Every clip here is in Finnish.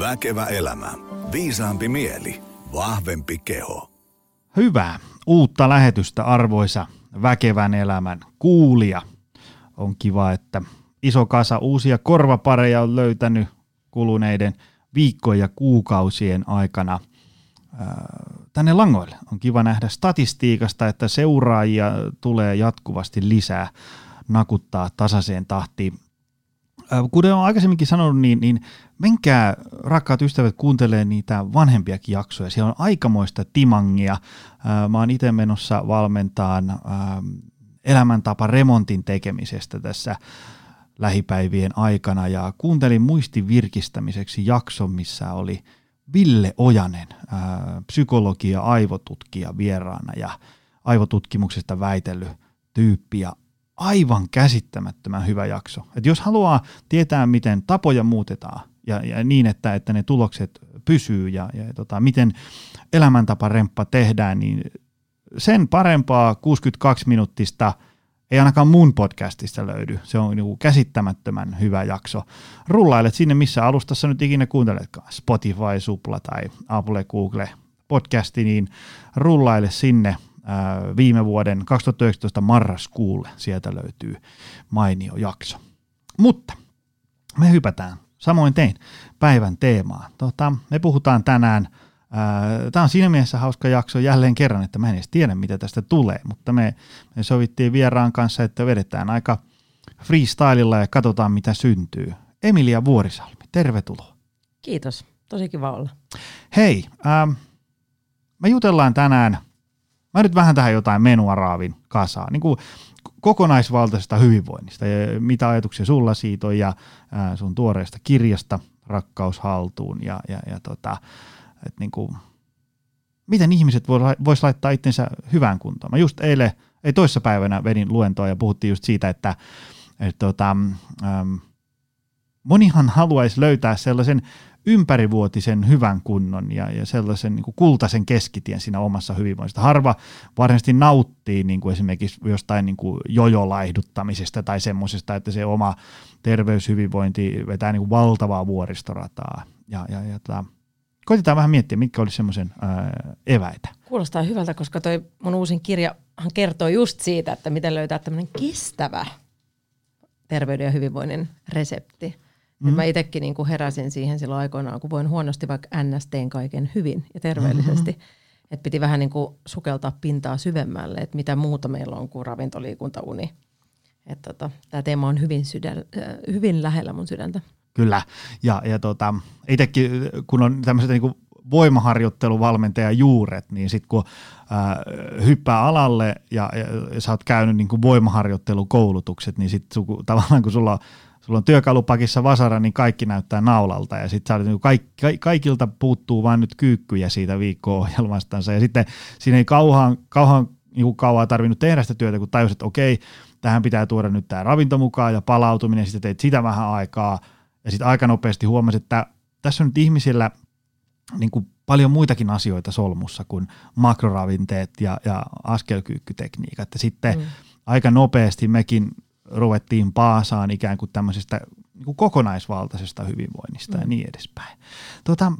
Väkevä elämä. Viisaampi mieli. Vahvempi keho. Hyvää uutta lähetystä arvoisa väkevän elämän kuulija. On kiva, että iso kasa uusia korvapareja on löytänyt kuluneiden viikkojen ja kuukausien aikana tänne langoille. On kiva nähdä statistiikasta, että seuraajia tulee jatkuvasti lisää nakuttaa tasaiseen tahtiin. Kuten olen aikaisemminkin sanonut, niin, niin menkää rakkaat ystävät kuuntelee niitä vanhempiakin jaksoja. Siellä on aikamoista timangia. Mä oon itse menossa valmentaan elämäntapa remontin tekemisestä tässä lähipäivien aikana ja kuuntelin muistin virkistämiseksi jakson, missä oli Ville Ojanen, psykologia ja aivotutkija vieraana ja aivotutkimuksesta väitellyt tyyppi ja aivan käsittämättömän hyvä jakso. Et jos haluaa tietää, miten tapoja muutetaan ja, ja niin, että, että ne tulokset pysyy ja, ja tota, miten elämäntaparemppa tehdään, niin sen parempaa 62 minuuttista ei ainakaan mun podcastista löydy. Se on niinku käsittämättömän hyvä jakso. Rullailet sinne, missä alustassa nyt ikinä kuunteletkaan. Spotify, Supla tai Apple, Google podcasti, niin rullaile sinne viime vuoden 2019 marraskuulle. Sieltä löytyy mainio jakso. Mutta me hypätään samoin tein päivän teemaan. Tota, me puhutaan tänään, tämä on siinä mielessä hauska jakso jälleen kerran, että mä en edes tiedä mitä tästä tulee, mutta me, me sovittiin vieraan kanssa, että vedetään aika freestylilla ja katsotaan mitä syntyy. Emilia Vuorisalmi, tervetuloa. Kiitos, tosi kiva olla. Hei, ähm, me jutellaan tänään – Mä nyt vähän tähän jotain menua raavin kasaa, niin kuin kokonaisvaltaisesta hyvinvoinnista. Ja mitä ajatuksia sulla siitä on ja sun tuoreesta kirjasta Rakkaus haltuun ja, ja, ja tota, et niin kuin, miten ihmiset vois laittaa itsensä hyvään kuntoon. Mä just eilen, ei toissa päivänä vedin luentoa ja puhuttiin just siitä, että et tota, monihan haluaisi löytää sellaisen ympärivuotisen hyvän kunnon ja, ja sellaisen niin kuin kultaisen keskitien siinä omassa hyvinvoinnista. Harva varsinaisesti nauttii niin kuin esimerkiksi jostain niin kuin jojolaiduttamisesta tai semmoisesta, että se oma terveyshyvinvointi vetää niin kuin valtavaa vuoristorataa. Ja, ja, ja ta, koitetaan vähän miettiä, mitkä olisi semmoisen eväitä. Kuulostaa hyvältä, koska toi mun uusin kirja kertoo just siitä, että miten löytää tämmöinen kestävä terveyden ja hyvinvoinnin resepti. Mm. Mä itsekin niin heräsin siihen silloin aikoinaan, kun voin huonosti vaikka ns. teen kaiken hyvin ja terveellisesti. Mm-hmm. Että piti vähän niin kuin sukeltaa pintaa syvemmälle, että mitä muuta meillä on kuin ravintoliikunta, uni. Että tota, tämä teema on hyvin, sydän, äh, hyvin lähellä mun sydäntä. Kyllä, ja, ja tota, itsekin kun on tämmöiset niin voimaharjoitteluvalmentajan juuret, niin sitten kun äh, hyppää alalle ja, ja, ja sä oot käynyt niin kuin voimaharjoittelukoulutukset, niin sitten tavallaan kun sulla on sulla on työkalupakissa vasara, niin kaikki näyttää naulalta ja sitten niin kaik, kaikilta puuttuu vain nyt kyykkyjä siitä viikko-ohjelmastansa ja sitten siinä ei kauhan, kauhan niin kauan tarvinnut tehdä sitä työtä, kun tajusit, että okei, tähän pitää tuoda nyt tämä ravinto mukaan ja palautuminen, sitten teit sitä vähän aikaa ja sitten aika nopeasti huomasit, että tässä on nyt ihmisillä niin kuin paljon muitakin asioita solmussa kuin makroravinteet ja, ja askelkyykkytekniikat. Ja sitten mm. aika nopeasti mekin ruvettiin paasaan ikään kuin tämmöisestä niin kuin kokonaisvaltaisesta hyvinvoinnista mm. ja niin edespäin. Tota,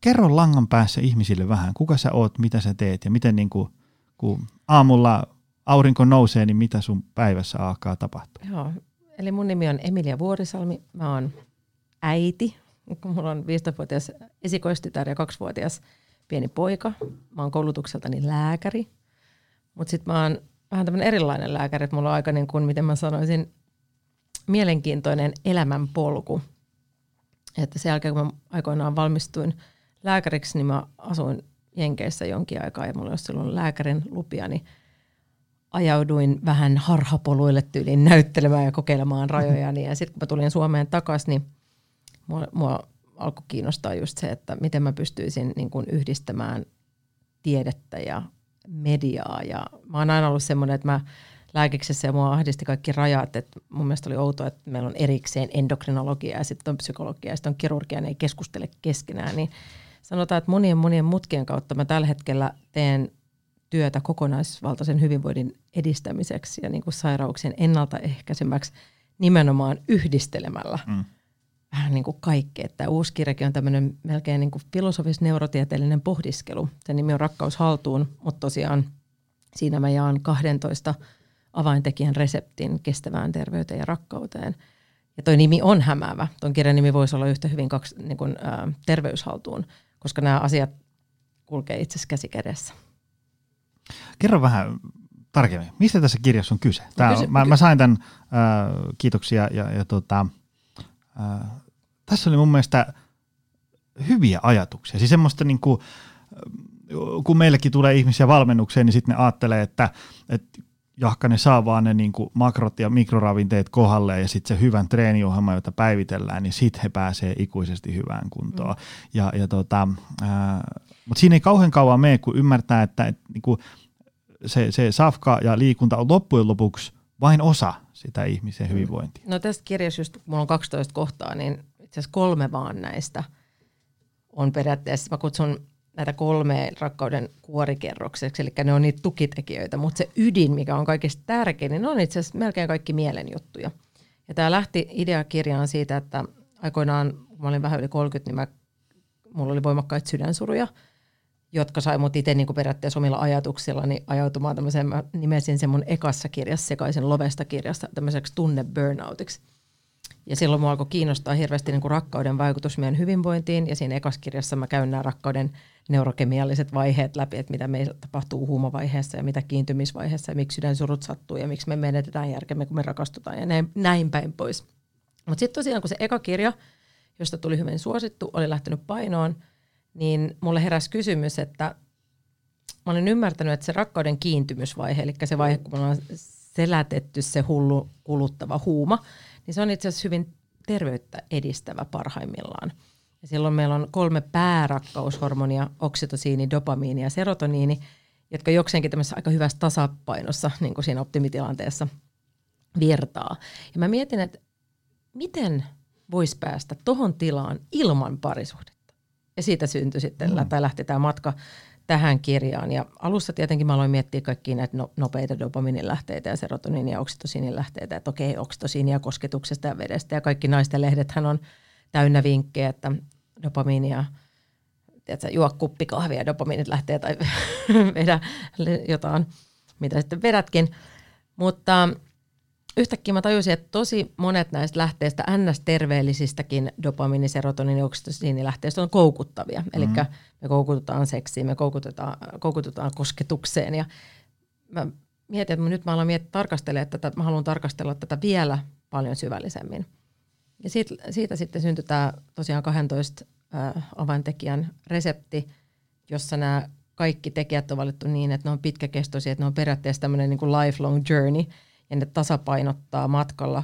kerro langan päässä ihmisille vähän, kuka sä oot, mitä sä teet ja miten niin kuin, kun aamulla aurinko nousee, niin mitä sun päivässä alkaa tapahtua? Joo, eli mun nimi on Emilia Vuorisalmi, mä oon äiti, mulla on 15-vuotias esikoistytär ja 2-vuotias pieni poika. Mä oon koulutukseltani lääkäri, mutta sitten mä oon vähän tämmöinen erilainen lääkäri, että mulla on aika niin kuin, miten mä sanoisin, mielenkiintoinen elämänpolku. Että sen jälkeen, kun mä aikoinaan valmistuin lääkäriksi, niin mä asuin Jenkeissä jonkin aikaa ja mulla oli silloin lääkärin lupia, niin ajauduin vähän harhapoluille tyyliin näyttelemään ja kokeilemaan rajoja. Ja sitten kun mä tulin Suomeen takaisin, niin mua, mua alkoi kiinnostaa just se, että miten mä pystyisin niin kuin yhdistämään tiedettä ja mediaa. Ja mä oon aina ollut semmoinen, että mä lääkiksessä ja mua ahdisti kaikki rajat, että mun mielestä oli outoa, että meillä on erikseen endokrinologia ja sitten on psykologia ja sitten on kirurgia, ne ei keskustele keskenään, niin sanotaan, että monien monien mutkien kautta mä tällä hetkellä teen työtä kokonaisvaltaisen hyvinvoinnin edistämiseksi ja niin kuin sairauksien ennaltaehkäisemäksi nimenomaan yhdistelemällä. Mm. Vähän niin kuin kaikki. Että uusi kirjakin on tämmöinen melkein niin kuin filosofis-neurotieteellinen pohdiskelu. Se nimi on Rakkaus haltuun, mutta tosiaan siinä mä jaan 12 avaintekijän reseptin kestävään terveyteen ja rakkauteen. Ja toi nimi on hämäävä. Tuon kirjan nimi voisi olla yhtä hyvin kaksi, niin kuin, ä, terveyshaltuun, koska nämä asiat kulkee itse asiassa käsi kädessä. Kerro vähän tarkemmin, mistä tässä kirjassa on kyse? Tää, kyse- mä, mä sain tämän, äh, kiitoksia, ja, ja tota, äh, tässä oli mun mielestä hyviä ajatuksia. Siis semmoista niin kuin, kun meillekin tulee ihmisiä valmennukseen, niin sitten ne ajattelee, että, että jahka ne saa vaan ne niin kuin makrot ja mikroravinteet kohdalle ja sitten se hyvän treeniohjelma, jota päivitellään, niin sitten he pääsee ikuisesti hyvään kuntoon. Mm. Ja, ja tota, äh, mutta siinä ei kauhean kauan mene, kun ymmärtää, että, että niin kuin se, se safka ja liikunta on loppujen lopuksi vain osa sitä ihmisen hyvinvointia. No tästä kirjassa just, mulla on 12 kohtaa, niin itse asiassa kolme vaan näistä on periaatteessa, mä kutsun näitä kolme rakkauden kuorikerrokseksi, eli ne on niitä tukitekijöitä, mutta se ydin, mikä on kaikista tärkein, niin ne on itse asiassa melkein kaikki mielen juttuja. Ja tämä lähti ideakirjaan siitä, että aikoinaan, kun mä olin vähän yli 30, niin mä, mulla oli voimakkaita sydänsuruja, jotka sai mut itse niin periaatteessa omilla ajatuksillani ajautumaan tämmöiseen, mä nimesin sen mun ekassa kirjassa, Sekaisen lovesta kirjassa, tämmöiseksi tunne burnoutiksi. Ja silloin mua alkoi kiinnostaa hirveästi niin kuin rakkauden vaikutus meidän hyvinvointiin, ja siinä ekassa kirjassa mä käyn nämä rakkauden neurokemialliset vaiheet läpi, että mitä meillä tapahtuu huumavaiheessa ja mitä kiintymisvaiheessa ja miksi sydänsurut sattuu ja miksi me menetetään järkemme, kun me rakastutaan ja näin, näin päin pois. Mutta sitten tosiaan, kun se eka kirja, josta tuli hyvin suosittu, oli lähtenyt painoon, niin mulle heräsi kysymys, että mä olen ymmärtänyt, että se rakkauden kiintymysvaihe, eli se vaihe, kun ollaan selätetty se hullu kuluttava huuma, niin se on itse asiassa hyvin terveyttä edistävä parhaimmillaan. Ja silloin meillä on kolme päärakkaushormonia, oksitosiini, dopamiini ja serotoniini, jotka jokseenkin tämmöisessä aika hyvässä tasapainossa niin kuin siinä optimitilanteessa virtaa. Ja mä mietin, että miten voisi päästä tohon tilaan ilman parisuhdetta. Ja siitä syntyi sitten, mm. tai lähti tämä matka tähän kirjaan. Ja alussa tietenkin mä aloin miettiä kaikkia näitä no, nopeita dopaminin lähteitä ja serotoniin ja oksitosiinin lähteitä. Että okei, oksitosiinia kosketuksesta ja vedestä ja kaikki naisten lehdethän on täynnä vinkkejä, että dopamiinia, tiedätkö, juo kuppi kahvia ja dopamiinit lähtee tai vedä jotain, mitä sitten vedätkin. Mutta yhtäkkiä mä tajusin, että tosi monet näistä lähteistä, ns-terveellisistäkin dopamiini, serotoniini ja oksitosiinilähteistä on koukuttavia. Mm-hmm. Eli me koukutetaan seksiin, me koukutetaan, koukutetaan kosketukseen ja mä mietin, että nyt mä haluan miettiä, tarkastella tätä, mä haluan tarkastella tätä vielä paljon syvällisemmin. Ja siitä, siitä sitten syntyi tämä tosiaan 12 äh, avaintekijän resepti, jossa nämä kaikki tekijät on valittu niin, että ne on pitkäkestoisia, että ne on periaatteessa tämmöinen niin kuin lifelong journey, ja ne tasapainottaa matkalla,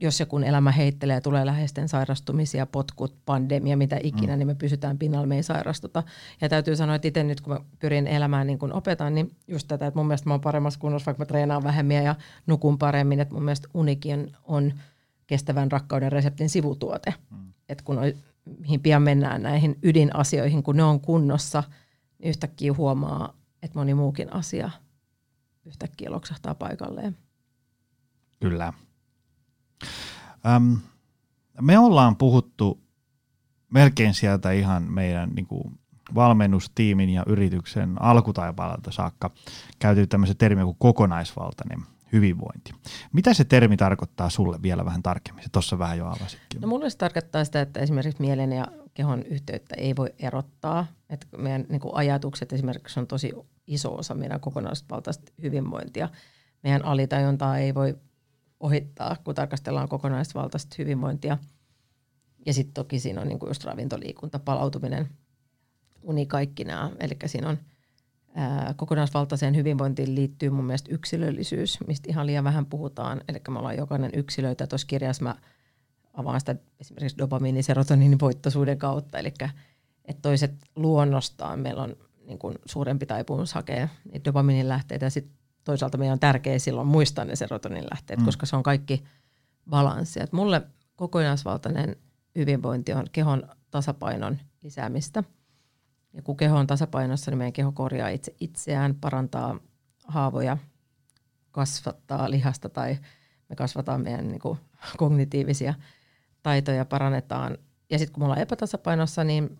jos ja kun elämä heittelee ja tulee läheisten sairastumisia, potkut, pandemia, mitä ikinä, mm. niin me pysytään pinnalla, me ei sairastuta. Ja täytyy sanoa, että itse nyt kun mä pyrin elämään niin kuin opetan, niin just tätä, että mun mielestä mä oon paremmassa kunnossa, vaikka mä treenaan vähemmän ja nukun paremmin, että mun mielestä unikin on kestävän rakkauden reseptin sivutuote. Mm. Että kun on, mihin pian mennään näihin ydinasioihin, kun ne on kunnossa, niin yhtäkkiä huomaa, että moni muukin asia yhtäkkiä loksahtaa paikalleen. Kyllä. Öm, me ollaan puhuttu melkein sieltä ihan meidän niin kuin, valmennustiimin ja yrityksen alkutaipaleelta saakka käyty tämmöisen termin kuin kokonaisvaltainen hyvinvointi. Mitä se termi tarkoittaa sulle vielä vähän tarkemmin? Se tuossa vähän jo avasitkin. No mulle se tarkoittaa sitä, että esimerkiksi mielen ja kehon yhteyttä ei voi erottaa. Että meidän niin kuin ajatukset esimerkiksi on tosi iso osa meidän kokonaisvaltaista hyvinvointia. Meidän alitajuntaa ei voi ohittaa, kun tarkastellaan kokonaisvaltaista hyvinvointia. Ja sitten toki siinä on niin kuin just ravintoliikunta, palautuminen, uni, kaikki nämä. Eli siinä on – ää, kokonaisvaltaiseen hyvinvointiin liittyy mun mielestä yksilöllisyys, mistä ihan liian vähän puhutaan. Eli me ollaan jokainen yksilöitä. Tuossa kirjassa mä avaan sitä esimerkiksi dopamiini, serotoniinin voittoisuuden kautta. Eli että toiset luonnostaan meillä on niin kuin suurempi taipumus hakea niitä dopaminin lähteitä. Sitten toisaalta meidän on tärkeää silloin muistaa ne serotonin lähteet, mm. koska se on kaikki balanssi. Et mulle kokonaisvaltainen hyvinvointi on kehon tasapainon lisäämistä – ja kun keho on tasapainossa, niin meidän keho korjaa itse itseään, parantaa haavoja, kasvattaa lihasta tai me kasvataan meidän niin kuin, kognitiivisia taitoja parannetaan. Ja sitten kun me ollaan epätasapainossa, niin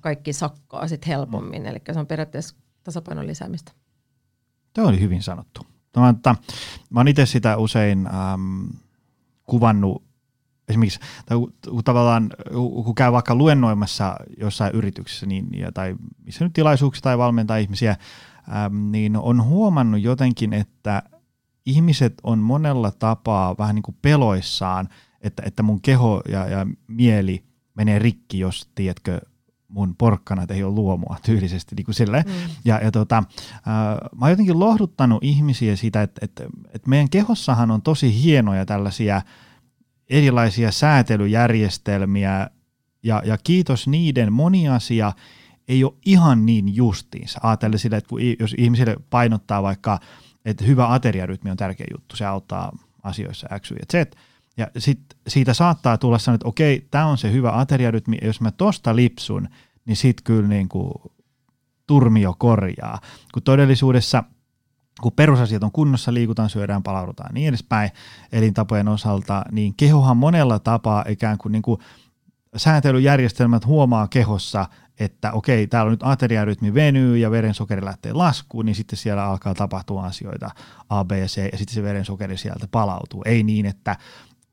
kaikki sakkaa sitten helpommin. Eli se on periaatteessa tasapainon lisäämistä. Tuo oli hyvin sanottu. Että, mä oon itse sitä usein ähm, kuvannut esimerkiksi, tai kun tavallaan kun käy vaikka luennoimassa jossain yrityksessä niin, ja, tai missä nyt tilaisuuksia tai valmentaa ihmisiä, ähm, niin on huomannut jotenkin, että ihmiset on monella tapaa vähän niin kuin peloissaan, että, että mun keho ja, ja mieli menee rikki, jos, tiedätkö, mun porkkana ei ole luomua tyylisesti niin kuin sille. Mm. Ja, ja tota, äh, mä oon jotenkin lohduttanut ihmisiä siitä, että, että, että meidän kehossahan on tosi hienoja tällaisia erilaisia säätelyjärjestelmiä, ja, ja kiitos niiden moni asia ei ole ihan niin justiinsa. Ajatellen sille, että kun, jos ihmisille painottaa vaikka, että hyvä ateriarytmi on tärkeä juttu, se auttaa asioissa X, Y ja Z, ja sit siitä saattaa tulla sellainen, että okei, tämä on se hyvä ateriarytmi, ja jos mä tosta lipsun, niin sit kyllä niin kuin turmio korjaa. Kun todellisuudessa, kun perusasiat on kunnossa, liikutaan, syödään, palaudutaan niin edespäin elintapojen osalta, niin kehohan monella tapaa ikään kuin, niin kuin säätelyjärjestelmät huomaa kehossa, että okei, täällä on nyt ateriarytmi venyy ja verensokeri lähtee laskuun, niin sitten siellä alkaa tapahtua asioita A, B ja C, ja sitten se verensokeri sieltä palautuu. Ei niin, että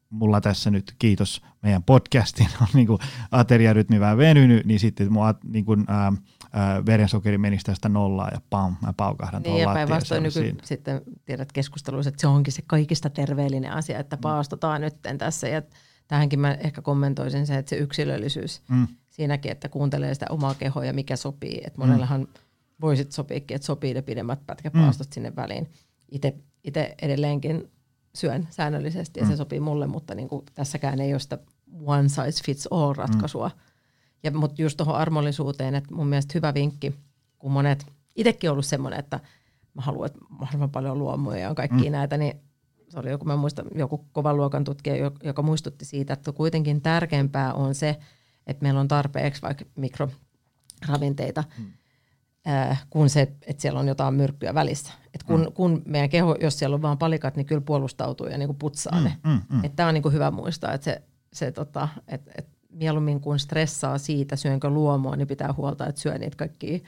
mulla tässä nyt, kiitos meidän podcastin, on niin kuin ateriarytmi vähän venynyt, niin sitten mun niin kuin, ää, ää, verensokeri menisi tästä nollaan ja pam, mä paukahdan niin, ja päinvastoin nyky, sitten tiedät keskusteluissa, että se onkin se kaikista terveellinen asia, että mm. paastotaan nyt tässä ja tähänkin mä ehkä kommentoisin se, että se yksilöllisyys mm. siinäkin, että kuuntelee sitä omaa kehoa ja mikä sopii, että monellahan mm. voisit sopiikin, että sopii ne pidemmät pätkäpaastot mm. sinne väliin. Itse edelleenkin syön säännöllisesti ja mm. se sopii mulle, mutta niin kuin tässäkään ei ole sitä one size fits all ratkaisua. Mm. Ja, mutta just tuohon armollisuuteen, että mun mielestä hyvä vinkki, kun monet, itsekin ollut semmoinen, että mä haluan, että mahdollisimman paljon luomuja ja kaikki mm. näitä, niin se oli joku, mä muistan, joku kovan luokan tutkija, joka muistutti siitä, että kuitenkin tärkeämpää on se, että meillä on tarpeeksi vaikka mikroravinteita, mm. Äh, kuin se, että siellä on jotain myrkkyä välissä. Et kun, mm. kun meidän keho, jos siellä on vaan palikat, niin kyllä puolustautuu ja niin kuin putsaa mm, ne. Mm, mm. Tämä on niin kuin hyvä muistaa, että se, se tota, et, et mieluummin kun stressaa siitä, syönkö luomua, niin pitää huolta, että syö niitä kaikkia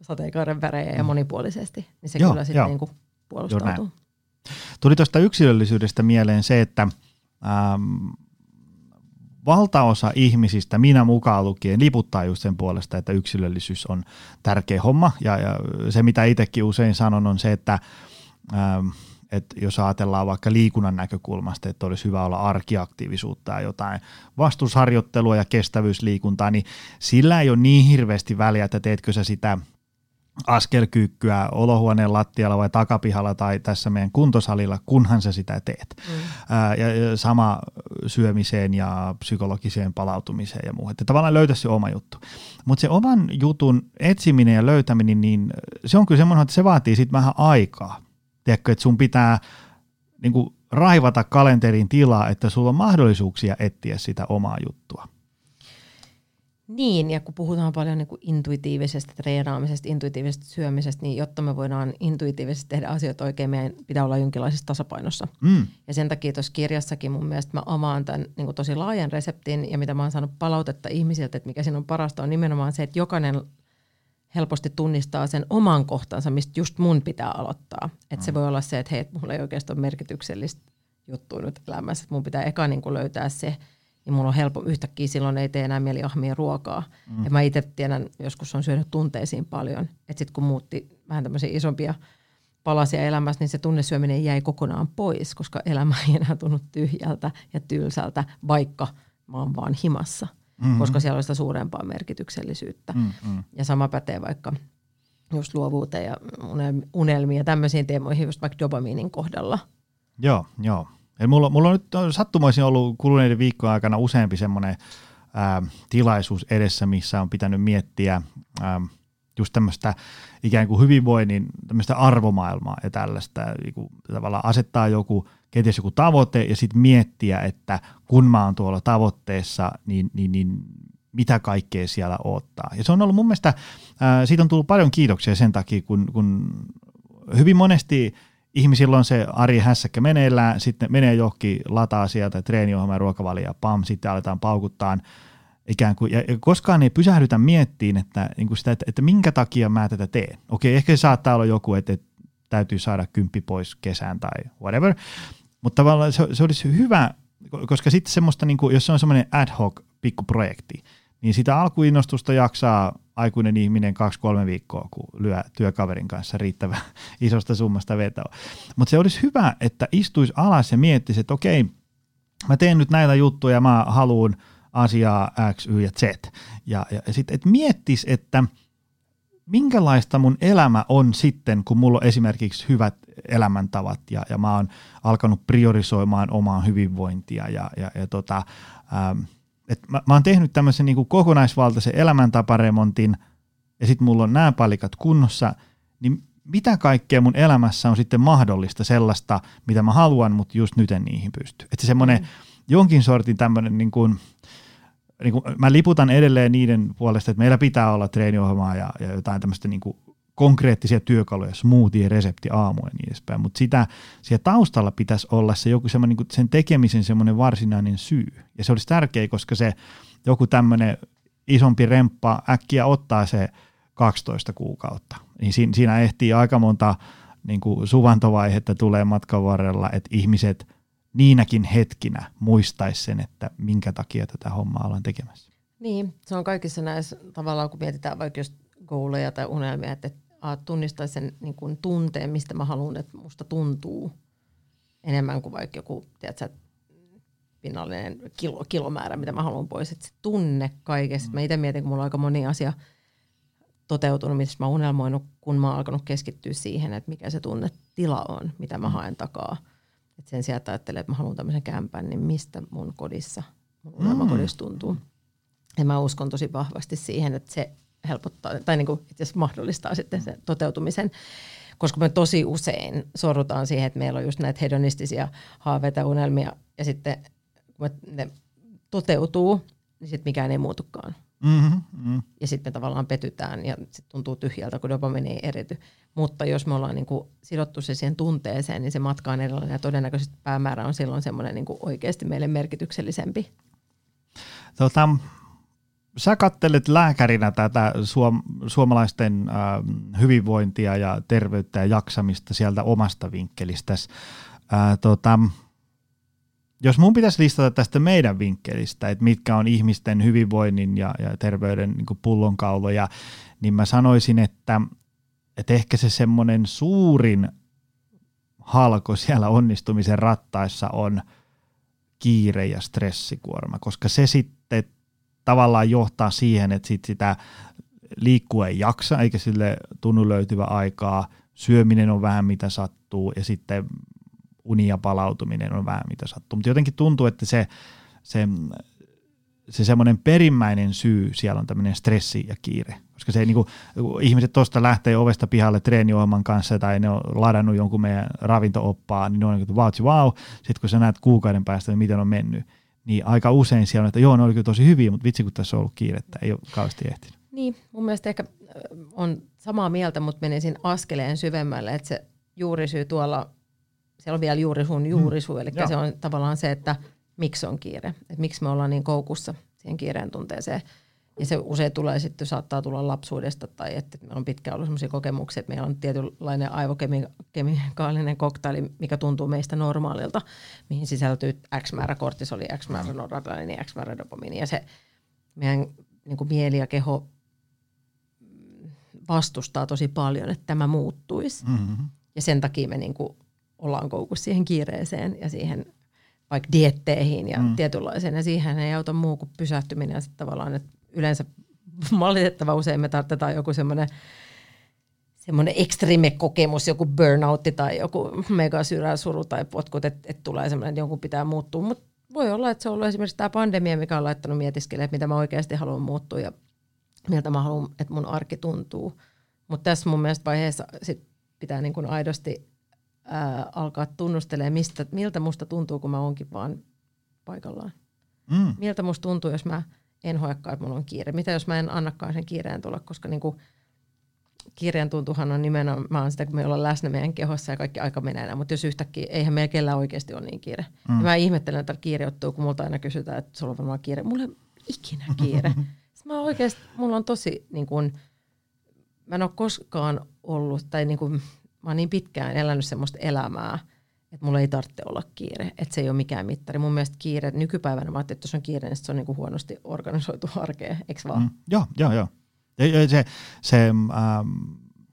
sateenkaaren värejä mm. ja monipuolisesti. Niin se joo, kyllä sitten niin puolustautuu. Tuli tuosta yksilöllisyydestä mieleen se, että ähm, valtaosa ihmisistä, minä mukaan lukien, liputtaa just sen puolesta, että yksilöllisyys on tärkeä homma. Ja, ja se, mitä itsekin usein sanon, on se, että ähm, että jos ajatellaan vaikka liikunnan näkökulmasta, että olisi hyvä olla arkiaktiivisuutta ja jotain vastusharjoittelua ja kestävyysliikuntaa, niin sillä ei ole niin hirveästi väliä, että teetkö sä sitä askelkyykkyä olohuoneen lattialla vai takapihalla tai tässä meidän kuntosalilla, kunhan sä sitä teet. Mm. Ää, ja sama syömiseen ja psykologiseen palautumiseen ja muuhun. Että tavallaan löytäisi se oma juttu. Mutta se oman jutun etsiminen ja löytäminen, niin se on kyllä semmoinen, että se vaatii sitten vähän aikaa. Tiedätkö, että sun pitää niin kuin raivata kalenterin tilaa, että sulla on mahdollisuuksia etsiä sitä omaa juttua. Niin, ja kun puhutaan paljon niin kuin intuitiivisesta treenaamisesta, intuitiivisesta syömisestä, niin jotta me voidaan intuitiivisesti tehdä asioita oikein, meidän pitää olla jonkinlaisessa tasapainossa. Mm. Ja sen takia tuossa kirjassakin mun mielestä mä avaan tämän niin kuin tosi laajan reseptin, ja mitä mä oon saanut palautetta ihmisiltä, että mikä siinä on parasta, on nimenomaan se, että jokainen helposti tunnistaa sen oman kohtansa, mistä just mun pitää aloittaa. Että mm. se voi olla se, että hei, mulla ei oikeastaan ole merkityksellistä juttua nyt elämässä, että mun pitää eka niin kuin löytää se, niin mulla on helppo, yhtäkkiä silloin ei tee enää mieli ahmia ruokaa. Mm. Ja mä itse tiedän, joskus on syönyt tunteisiin paljon, että sitten kun muutti vähän tämmöisiä isompia palasia elämässä, niin se tunnesyöminen jäi kokonaan pois, koska elämä ei enää tunnu tyhjältä ja tylsältä, vaikka mä oon vaan himassa, mm-hmm. koska siellä on sitä suurempaa merkityksellisyyttä. Mm-hmm. Ja sama pätee vaikka just luovuuteen ja unelmiin ja tämmöisiin teemoihin, just vaikka dopamiinin kohdalla. Joo, joo. Eli mulla, mulla on nyt sattumoisin ollut kuluneiden viikkojen aikana useampi semmoinen tilaisuus edessä, missä on pitänyt miettiä ää, just tämmöistä ikään kuin hyvinvoinnin tämmöistä arvomaailmaa ja tällaista, niin tavallaan asettaa joku, kenties joku tavoite ja sitten miettiä, että kun mä oon tuolla tavoitteessa, niin, niin, niin mitä kaikkea siellä ottaa. Ja se on ollut mun mielestä, ää, siitä on tullut paljon kiitoksia sen takia, kun, kun hyvin monesti ihmisillä on se arjen hässäkkä meneillään, sitten menee johonkin lataa sieltä treeniohjelma ruokavalio, pam, sitten aletaan paukuttaa ikään kuin, ja koskaan ei pysähdytä miettiin, että, niin kuin sitä, että, että minkä takia mä tätä teen. Okei, ehkä se saattaa olla joku, että, että täytyy saada kymppi pois kesään tai whatever, mutta tavallaan se, se olisi hyvä, koska sitten semmoista, niin kuin, jos se on semmoinen ad hoc pikkuprojekti, niin sitä alkuinnostusta jaksaa aikuinen ihminen kaksi-kolme viikkoa, kun lyö työkaverin kanssa riittävän isosta summasta vetoa. Mutta se olisi hyvä, että istuisi alas ja miettisi, että okei, mä teen nyt näitä juttuja, mä haluan asiaa X, Y ja Z. Ja, ja sitten, että miettis, että minkälaista mun elämä on sitten, kun mulla on esimerkiksi hyvät elämäntavat ja, ja mä oon alkanut priorisoimaan omaa hyvinvointia ja, ja, ja tota, ähm, et mä, mä oon tehnyt tämmöisen niin kuin kokonaisvaltaisen elämäntaparemontin ja sitten mulla on nämä palikat kunnossa, niin mitä kaikkea mun elämässä on sitten mahdollista sellaista, mitä mä haluan, mutta just nyt en niihin pysty. Että se semmoinen mm. jonkin sortin tämmöinen, niin kuin, niin kuin, mä liputan edelleen niiden puolesta, että meillä pitää olla treeniohjelmaa ja, ja jotain tämmöistä niin kuin konkreettisia työkaluja, smoothie, resepti aamu ja niin edespäin, mutta sitä, siellä taustalla pitäisi olla se joku semmoinen, niin sen tekemisen semmoinen varsinainen syy. Ja se olisi tärkeä, koska se joku tämmöinen isompi remppa äkkiä ottaa se 12 kuukautta. Niin siinä, ehtii aika monta niin kuin suvantovaihetta tulee matkan varrella, että ihmiset niinäkin hetkinä muistaisi sen, että minkä takia tätä hommaa ollaan tekemässä. Niin, se on kaikissa näissä tavallaan, kun mietitään vaikka just goaleja tai unelmia, että tunnistaisi sen niin kuin tunteen, mistä mä haluan, että musta tuntuu enemmän kuin vaikka joku, tiedätkö, pinnallinen kilo, kilomäärä, mitä mä haluan pois. Että se tunne kaikesta. Mm. Mä itse mietin, kun mulla on aika moni asia toteutunut, mistä mä oon unelmoinut, kun mä oon alkanut keskittyä siihen, että mikä se tunnetila on, mitä mä mm. haen takaa. Et sen sijaan, että ajattelee, että mä haluan tämmöisen kämpän, niin mistä mun kodissa, mun unelmakodissa tuntuu. Ja mä uskon tosi vahvasti siihen, että se helpottaa tai niin kuin itse asiassa mahdollistaa sitten sen toteutumisen. Koska me tosi usein sorrutaan siihen, että meillä on just näitä hedonistisia haaveita ja unelmia ja sitten kun ne toteutuu, niin sitten mikään ei muutukaan. Mm-hmm, mm. Ja sitten me tavallaan petytään ja sitten tuntuu tyhjältä, kun dopamini ei erity. Mutta jos me ollaan niin kuin sidottu se siihen tunteeseen, niin se matka on erilainen ja todennäköisesti päämäärä on silloin semmoinen niin oikeasti meille merkityksellisempi. Tota, sä kattelet lääkärinä tätä suom- suomalaisten äh, hyvinvointia ja terveyttä ja jaksamista sieltä omasta vinkkelistä. Äh, tota, jos mun pitäisi listata tästä meidän vinkkelistä, että mitkä on ihmisten hyvinvoinnin ja, ja terveyden niin pullonkauloja, niin mä sanoisin, että, että ehkä se semmoinen suurin halko siellä onnistumisen rattaissa on kiire ja stressikuorma, koska se sitten tavallaan johtaa siihen, että sit sitä liikkua ei jaksa, eikä sille tunnu löytyvä aikaa, syöminen on vähän mitä sattuu ja sitten uni ja palautuminen on vähän mitä sattuu. Mutta jotenkin tuntuu, että se, se, se semmoinen perimmäinen syy siellä on tämmöinen stressi ja kiire. Koska se ei niinku, ihmiset tuosta lähtee ovesta pihalle treeniohjelman kanssa tai ne on ladannut jonkun meidän ravintooppaa, niin ne on niin kuin, wow, wow. Sitten kun sä näet kuukauden päästä, niin miten on mennyt, niin aika usein siellä on, että joo, ne oli kyllä tosi hyviä, mutta vitsi kun tässä on ollut kiirettä, ei ole kauheasti ehtinyt. Niin, mun mielestä ehkä on samaa mieltä, mutta menisin askeleen syvemmälle, että se juurisyy tuolla, siellä on vielä juuri sun juurisyy, mm. eli joo. se on tavallaan se, että miksi on kiire, että miksi me ollaan niin koukussa siihen kiireen tunteeseen. Ja se usein tulee sitten, saattaa tulla lapsuudesta tai että meillä on pitkään ollut sellaisia kokemuksia, että meillä on tietynlainen aivokemikaalinen koktaili, mikä tuntuu meistä normaalilta, mihin sisältyy X määrä kortisoli, X määrä noradrenaliini, X määrä dopamiini. Ja se meidän niin kuin mieli ja keho vastustaa tosi paljon, että tämä muuttuisi. Mm-hmm. Ja sen takia me niin kuin ollaan koukussa siihen kiireeseen ja siihen vaikka dietteihin ja mm. tietynlaiseen. Ja siihen ei auta muu kuin pysähtyminen ja sitten tavallaan, että yleensä valitettava usein me tarvitaan joku semmoinen semmoinen ekstreme kokemus, joku burnoutti tai joku mega suru tai potkut, että et tulee semmoinen, että jonkun pitää muuttua. Mutta voi olla, että se on ollut esimerkiksi tämä pandemia, mikä on laittanut mietiskelemaan, että mitä mä oikeasti haluan muuttua ja miltä mä haluan, että mun arki tuntuu. Mutta tässä mun mielestä vaiheessa sit pitää niin kuin aidosti ää, alkaa tunnustelemaan, mistä, miltä musta tuntuu, kun mä oonkin vaan paikallaan. Mm. Miltä musta tuntuu, jos mä en hoiakaan, että mulla on kiire. Mitä jos mä en annakaan sen kiireen tulla, koska niin kuin kiireen tuntuhan on nimenomaan sitä, kun me ollaan läsnä meidän kehossa ja kaikki aika menee mutta jos yhtäkkiä, eihän meillä kellään oikeasti ole niin kiire. Mm. Ja mä ihmettelen, että kiire ottuu, kun multa aina kysytään, että sulla on varmaan kiire. Mulla ei ikinä kiire. mä oikeasti, mulla on tosi, niin kun, mä en ole koskaan ollut, tai niin kun, mä oon niin pitkään elänyt semmoista elämää, että mulla ei tarvitse olla kiire, että se ei ole mikään mittari. Mun mielestä kiire, nykypäivänä mä ajattelin, että jos on kiire, niin se on niin kuin huonosti organisoitu arkea, eikö vaan? Mm, joo, joo, joo. Ja, se, se ähm,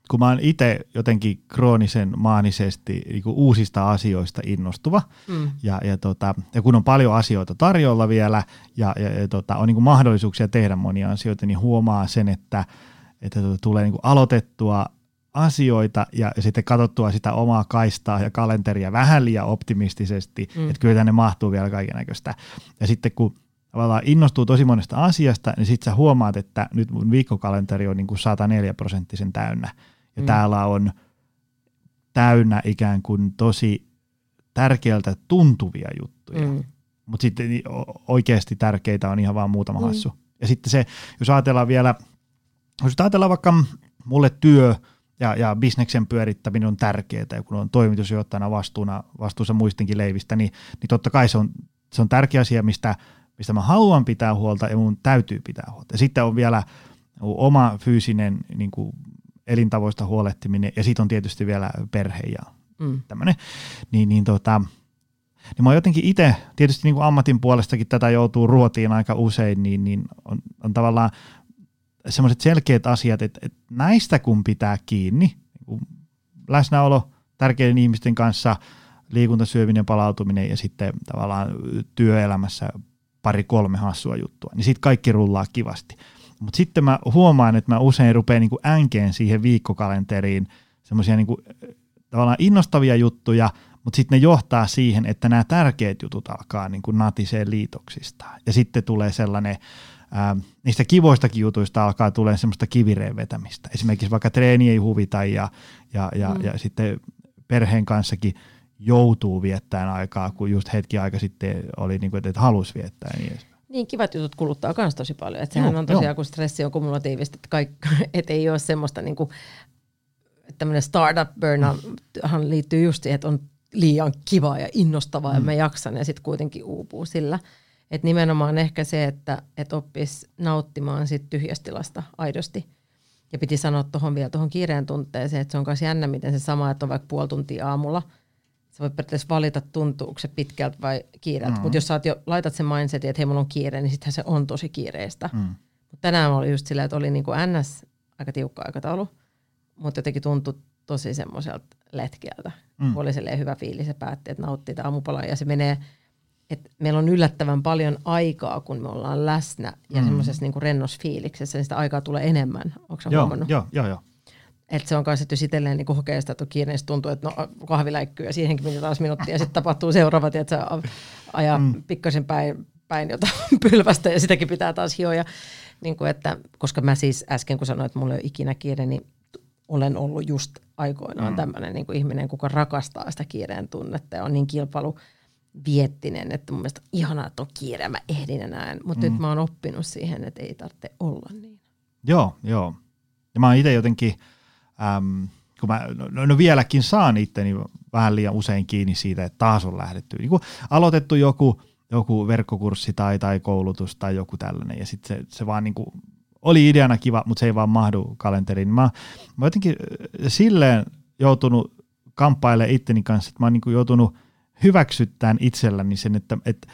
kun mä oon itse jotenkin kroonisen maanisesti niin kuin uusista asioista innostuva, mm. ja, ja, tota, ja kun on paljon asioita tarjolla vielä, ja, ja, ja tota, on niin mahdollisuuksia tehdä monia asioita, niin huomaa sen, että, että tota, tulee niin aloitettua asioita ja sitten katsottua sitä omaa kaistaa ja kalenteria vähän liian optimistisesti, mm. että kyllä tänne mahtuu vielä kaiken näköistä. Ja sitten kun tavallaan innostuu tosi monesta asiasta, niin sitten sä huomaat, että nyt mun viikkokalenteri on niin kuin 104 prosenttisen täynnä. Ja mm. täällä on täynnä ikään kuin tosi tärkeältä tuntuvia juttuja. Mm. Mutta sitten oikeasti tärkeitä on ihan vaan muutama mm. hassu. Ja sitten se, jos ajatellaan vielä, jos ajatellaan vaikka mulle työ ja, ja bisneksen pyörittäminen on tärkeää, ja kun on toimitusjohtajana vastuuna, vastuussa muistinkin leivistä, niin, niin totta kai se on, se on tärkeä asia, mistä, mistä mä haluan pitää huolta ja mun täytyy pitää huolta. Ja sitten on vielä oma fyysinen niin kuin elintavoista huolehtiminen ja sitten on tietysti vielä perhe ja mm. tämmöinen. Niin, niin, tota, niin mä oon jotenkin itse, tietysti niin kuin ammatin puolestakin tätä joutuu ruotiin aika usein, niin, niin on, on tavallaan semmoiset selkeät asiat, että, että näistä kun pitää kiinni, niin läsnäolo tärkeiden ihmisten kanssa, liikunta, syöminen, palautuminen ja sitten tavallaan työelämässä pari kolme hassua juttua, niin sitten kaikki rullaa kivasti. Mutta sitten mä huomaan, että mä usein rupean niinku änkeen siihen viikkokalenteriin semmoisia niinku, tavallaan innostavia juttuja, mutta sitten ne johtaa siihen, että nämä tärkeät jutut alkaa niinku natiseen liitoksista. Ja sitten tulee sellainen, ää, niistä kivoistakin jutuista alkaa tulee semmoista kivireen vetämistä. Esimerkiksi vaikka treeni ei huvita ja, ja, ja, mm. ja sitten perheen kanssakin joutuu viettämään aikaa, kun just hetki aika sitten oli, niin kuin, että halusi viettää niin. Niin, kivat jutut kuluttaa myös tosi paljon. Että sehän joo, on tosiaan, joo. kun stressi on kumulatiivista, että, kaikki, että ei ole semmoista niin kuin, tämmöinen startup burnouthan liittyy just siihen, että on liian kivaa ja innostavaa mm. ja mä jaksan ja sitten kuitenkin uupuu sillä. Että nimenomaan ehkä se, että et oppisi nauttimaan sit tyhjästä tilasta aidosti. Ja piti sanoa tuohon vielä tuohon kiireen tunteeseen, että se on myös jännä, miten se sama, että on vaikka puoli tuntia aamulla – sä voit periaatteessa valita, tuntuuko se pitkältä vai kiireeltä. Mm. Mutta jos sä jo, laitat sen mindsetin, että hei, mulla on kiire, niin sittenhän se on tosi kiireistä. Mm. Mut tänään oli just silleen, että oli niinku NS aika tiukka aikataulu, mutta jotenkin tuntui tosi semmoiselta letkeältä. Mm. Oli hyvä fiilis ja päätti, että nauttii tämä aamupala ja se menee, että meillä on yllättävän paljon aikaa, kun me ollaan läsnä ja mm. semmoisessa niinku rennos fiiliksessä, niin sitä aikaa tulee enemmän. Onko joo, huomannut? Joo, joo, joo. Että se on kanssa, että jos itselleen niin hokee sitä, kiireistä tuntuu, että no kahviläikkyy ja siihenkin menee taas minuuttia ja sitten tapahtuu seuraava, että ajaa mm. pikkasen päin, päin jotain pylvästä ja sitäkin pitää taas hioa. Niin kuin, että, koska mä siis äsken kun sanoin, että mulla ei ole ikinä kiire, niin olen ollut just aikoinaan mm. tämmöinen niin ihminen, kuka rakastaa sitä kiireen tunnetta ja on niin kilpailu viettinen, että mun mielestä ihanaa, että on kiire, mä ehdin enää. Mutta mm. nyt mä oon oppinut siihen, että ei tarvitse olla niin. Joo, joo. Ja mä oon itse jotenkin, äm, kun mä no, no vieläkin saan itteni vähän liian usein kiinni siitä, että taas on lähdetty. Niin aloitettu joku, joku verkkokurssi tai, tai koulutus tai joku tällainen ja sitten se, se vaan niin kuin, oli ideana kiva, mutta se ei vaan mahdu kalenteriin. Mä, mä jotenkin silleen joutunut kamppailemaan itteni kanssa, että mä oon niin joutunut hyväksyttämään itselläni sen, että, että,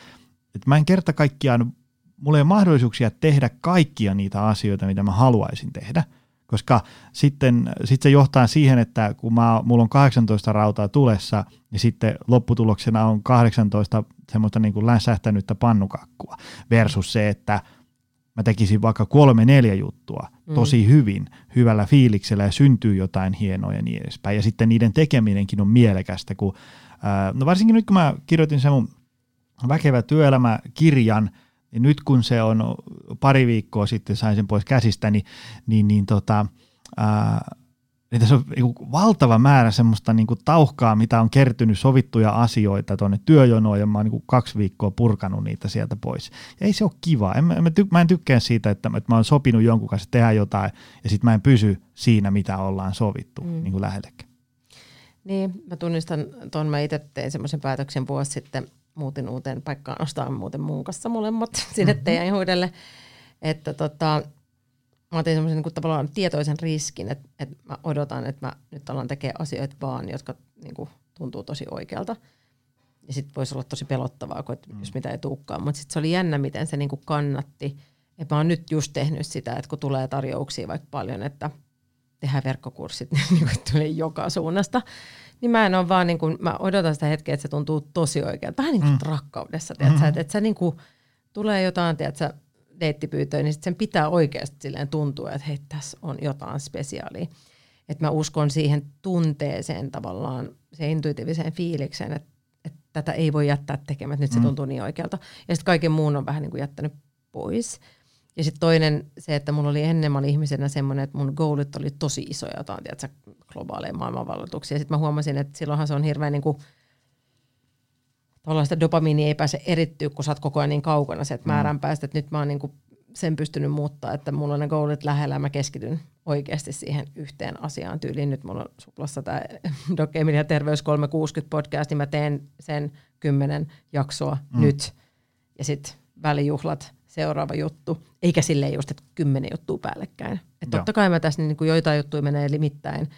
että mä en kerta kaikkiaan, mulla ei ole mahdollisuuksia tehdä kaikkia niitä asioita, mitä mä haluaisin tehdä – koska sitten sit se johtaa siihen, että kun mä, mulla on 18 rautaa tulessa, niin sitten lopputuloksena on 18 semmoista niin kuin länsähtänyttä pannukakkua versus se, että mä tekisin vaikka kolme neljä juttua mm. tosi hyvin, hyvällä fiiliksellä ja syntyy jotain hienoa ja niin edespäin. Ja sitten niiden tekeminenkin on mielekästä, kun, no varsinkin nyt kun mä kirjoitin sen mun Väkevä työelämä-kirjan, niin nyt kun se on pari viikkoa sitten sain sen pois käsistä, niin, niin, niin tota, ää, niin tässä on niin valtava määrä semmoista niin kuin tauhkaa, mitä on kertynyt sovittuja asioita tuonne työjonoon, ja mä oon niin kuin kaksi viikkoa purkanut niitä sieltä pois. Ja ei se ole kiva. En, en, ty, mä en tykkää siitä, että, että mä oon sopinut jonkun kanssa tehdä jotain, ja sitten mä en pysy siinä, mitä ollaan sovittu mm. niin kuin lähellekään. Niin, mä tunnistan tuon, mä itse tein semmoisen päätöksen vuosi sitten, muutin uuteen paikkaan, ostaa muuten mun kanssa molemmat sinne mm-hmm. teidän huudelle, että tota, mä otin semmoisen niin tavallaan tietoisen riskin, että, että mä odotan, että mä nyt alan tekemään asioita vaan, jotka niin kuin, tuntuu tosi oikealta. Ja sitten voisi olla tosi pelottavaa, kun, mm. jos mitä ei tulekaan. Mutta sitten se oli jännä, miten se niin kuin kannatti. Että mä oon nyt just tehnyt sitä, että kun tulee tarjouksia vaikka paljon, että tehdään verkkokurssit, niin kuin tulee joka suunnasta. Niin mä en ole vaan, niin kuin, mä odotan sitä hetkeä, että se tuntuu tosi oikealta. Vähän niin kuin mm. rakkaudessa, tiedätkö, mm-hmm. että, että se niin kuin, tulee jotain, tiedätkö, deittipyytöön, niin sen pitää oikeasti silleen tuntua, että hei, tässä on jotain spesiaalia. Että mä uskon siihen tunteeseen tavallaan, se intuitiiviseen fiilikseen, että, että tätä ei voi jättää tekemään, että nyt se mm. tuntuu niin oikealta. Ja sitten kaiken muun on vähän niin kuin jättänyt pois. Ja sitten toinen se, että mulla oli ennen, mä olin ihmisenä semmoinen, että mun goolit oli tosi isoja, jotain, tiedätkö, globaaleja maailmanvalloituksia. Ja sitten mä huomasin, että silloinhan se on hirveän niin kuin – tavallaan sitä dopamiini ei pääse erittyä, kun sä oot koko ajan niin kaukana sieltä mm. määränpäästä, että nyt mä oon niin kuin sen pystynyt muuttaa, että mulla on ne goalit lähellä ja mä keskityn oikeasti siihen yhteen asiaan tyyliin. Nyt mulla on suplassa tämä Doc Emilia Terveys 360 podcast, niin mä teen sen kymmenen jaksoa mm. nyt ja sitten välijuhlat seuraava juttu, eikä silleen just, että kymmenen juttua päällekkäin. Että totta kai mä tässä niin kuin joitain juttuja menee limittäin,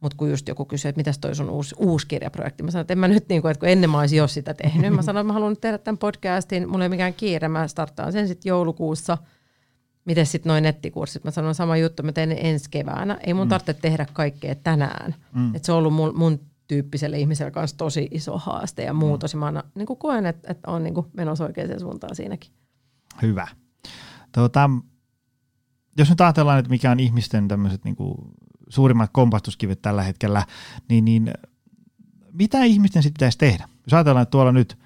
mutta kun just joku kysyy, että mitäs toi sun uusi, uusi kirjaprojekti, mä sanoin, että en mä nyt, niin kuin, että kun ennen mä olisin jo sitä tehnyt, mä sanoin, että mä haluan tehdä tämän podcastin, mulla ei ole mikään kiire, mä startaan sen sitten joulukuussa. Miten sitten noin nettikurssit? Mä sanon sama juttu, mä teen ensi keväänä. Ei mun mm. tarvitse tehdä kaikkea tänään. Mm. Et se on ollut mun, mun tyyppiselle ihmiselle kanssa tosi iso haaste ja muutos. Mm. Mä aina, niin koen, että, että on niin menossa oikeaan suuntaan siinäkin. Hyvä. Tuota, jos nyt ajatellaan, että mikä on ihmisten tämmöiset niin suurimmat kompastuskivet tällä hetkellä, niin, niin mitä ihmisten sitten pitäisi tehdä? Jos ajatellaan, että tuolla nyt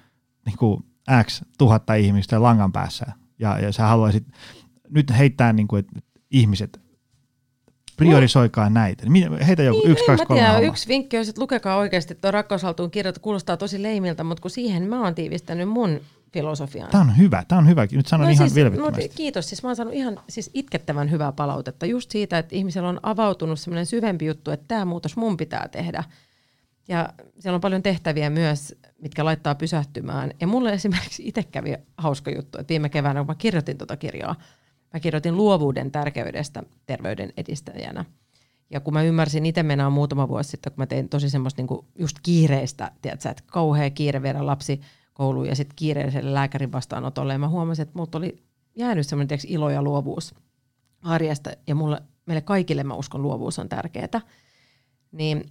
niin kuin X tuhatta ihmistä langan päässä ja, ja sä haluaisit nyt heittää niin kuin, että ihmiset priorisoikaa näitä. Heitä joku niin, yksi, kaksi, kolme tiedä, Yksi vinkki on, että lukekaa oikeasti tuo rakkaushaltuun kirjoitus, kuulostaa tosi leimiltä, mutta kun siihen mä oon tiivistänyt mun filosofiaan. Tämä on hyvä, tämä on hyvä. Nyt sanon no ihan siis. No, kiitos, siis mä oon saanut ihan siis itkettävän hyvää palautetta just siitä, että ihmisellä on avautunut semmoinen syvempi juttu, että tämä muutos mun pitää tehdä. Ja siellä on paljon tehtäviä myös, mitkä laittaa pysähtymään. Ja mulle esimerkiksi itse kävi hauska juttu, että viime keväänä, kun mä kirjoitin tuota kirjaa, mä kirjoitin luovuuden tärkeydestä terveyden edistäjänä. Ja kun mä ymmärsin itse mennään muutama vuosi sitten, kun mä tein tosi semmoista niinku just kiireistä, tiedätkö, että kauhea kiire viedä lapsi kouluun ja sitten kiireelliselle lääkärin vastaanotolle. Ja mä huomasin, että multa oli jäänyt semmoinen ilo ja luovuus arjesta. Ja mulle, meille kaikille mä uskon luovuus on tärkeää. Niin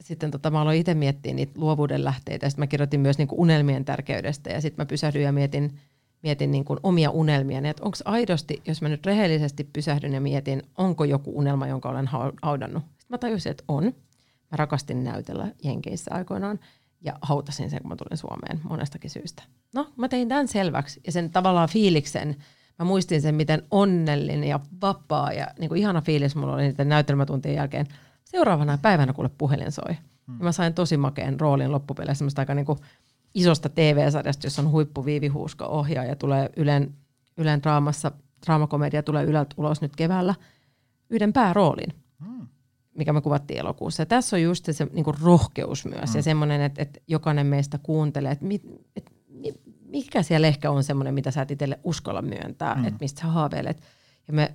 sitten tota, mä aloin itse miettiä niitä luovuuden lähteitä. Sitten mä kirjoitin myös niinku unelmien tärkeydestä ja sitten mä pysähdyin ja mietin, mietin niinku omia unelmia. Että onko aidosti, jos mä nyt rehellisesti pysähdyn ja mietin, onko joku unelma, jonka olen haudannut. Sitten mä tajusin, että on. Mä rakastin näytellä Jenkeissä aikoinaan ja hautasin sen, kun mä tulin Suomeen monestakin syystä. No, mä tein tämän selväksi ja sen tavallaan fiiliksen, mä muistin sen, miten onnellinen ja vapaa ja niin kuin ihana fiilis mulla oli niiden näytelmätuntien jälkeen. Seuraavana päivänä kuule puhelin soi. Hmm. Ja mä sain tosi makeen roolin loppupeleissä, semmoista aika niin kuin isosta TV-sarjasta, jossa on huippu Viivi ohjaaja, tulee Ylen, Ylen draamassa, draamakomedia tulee Yleltä ulos nyt keväällä, yhden pääroolin. Hmm mikä me kuvattiin elokuussa. Ja tässä on just se, se niin rohkeus myös mm. ja semmoinen, että, että jokainen meistä kuuntelee, että, mit, että mikä siellä ehkä on semmoinen, mitä sä et itselle uskalla myöntää, mm. että mistä sä haaveilet. Ja me,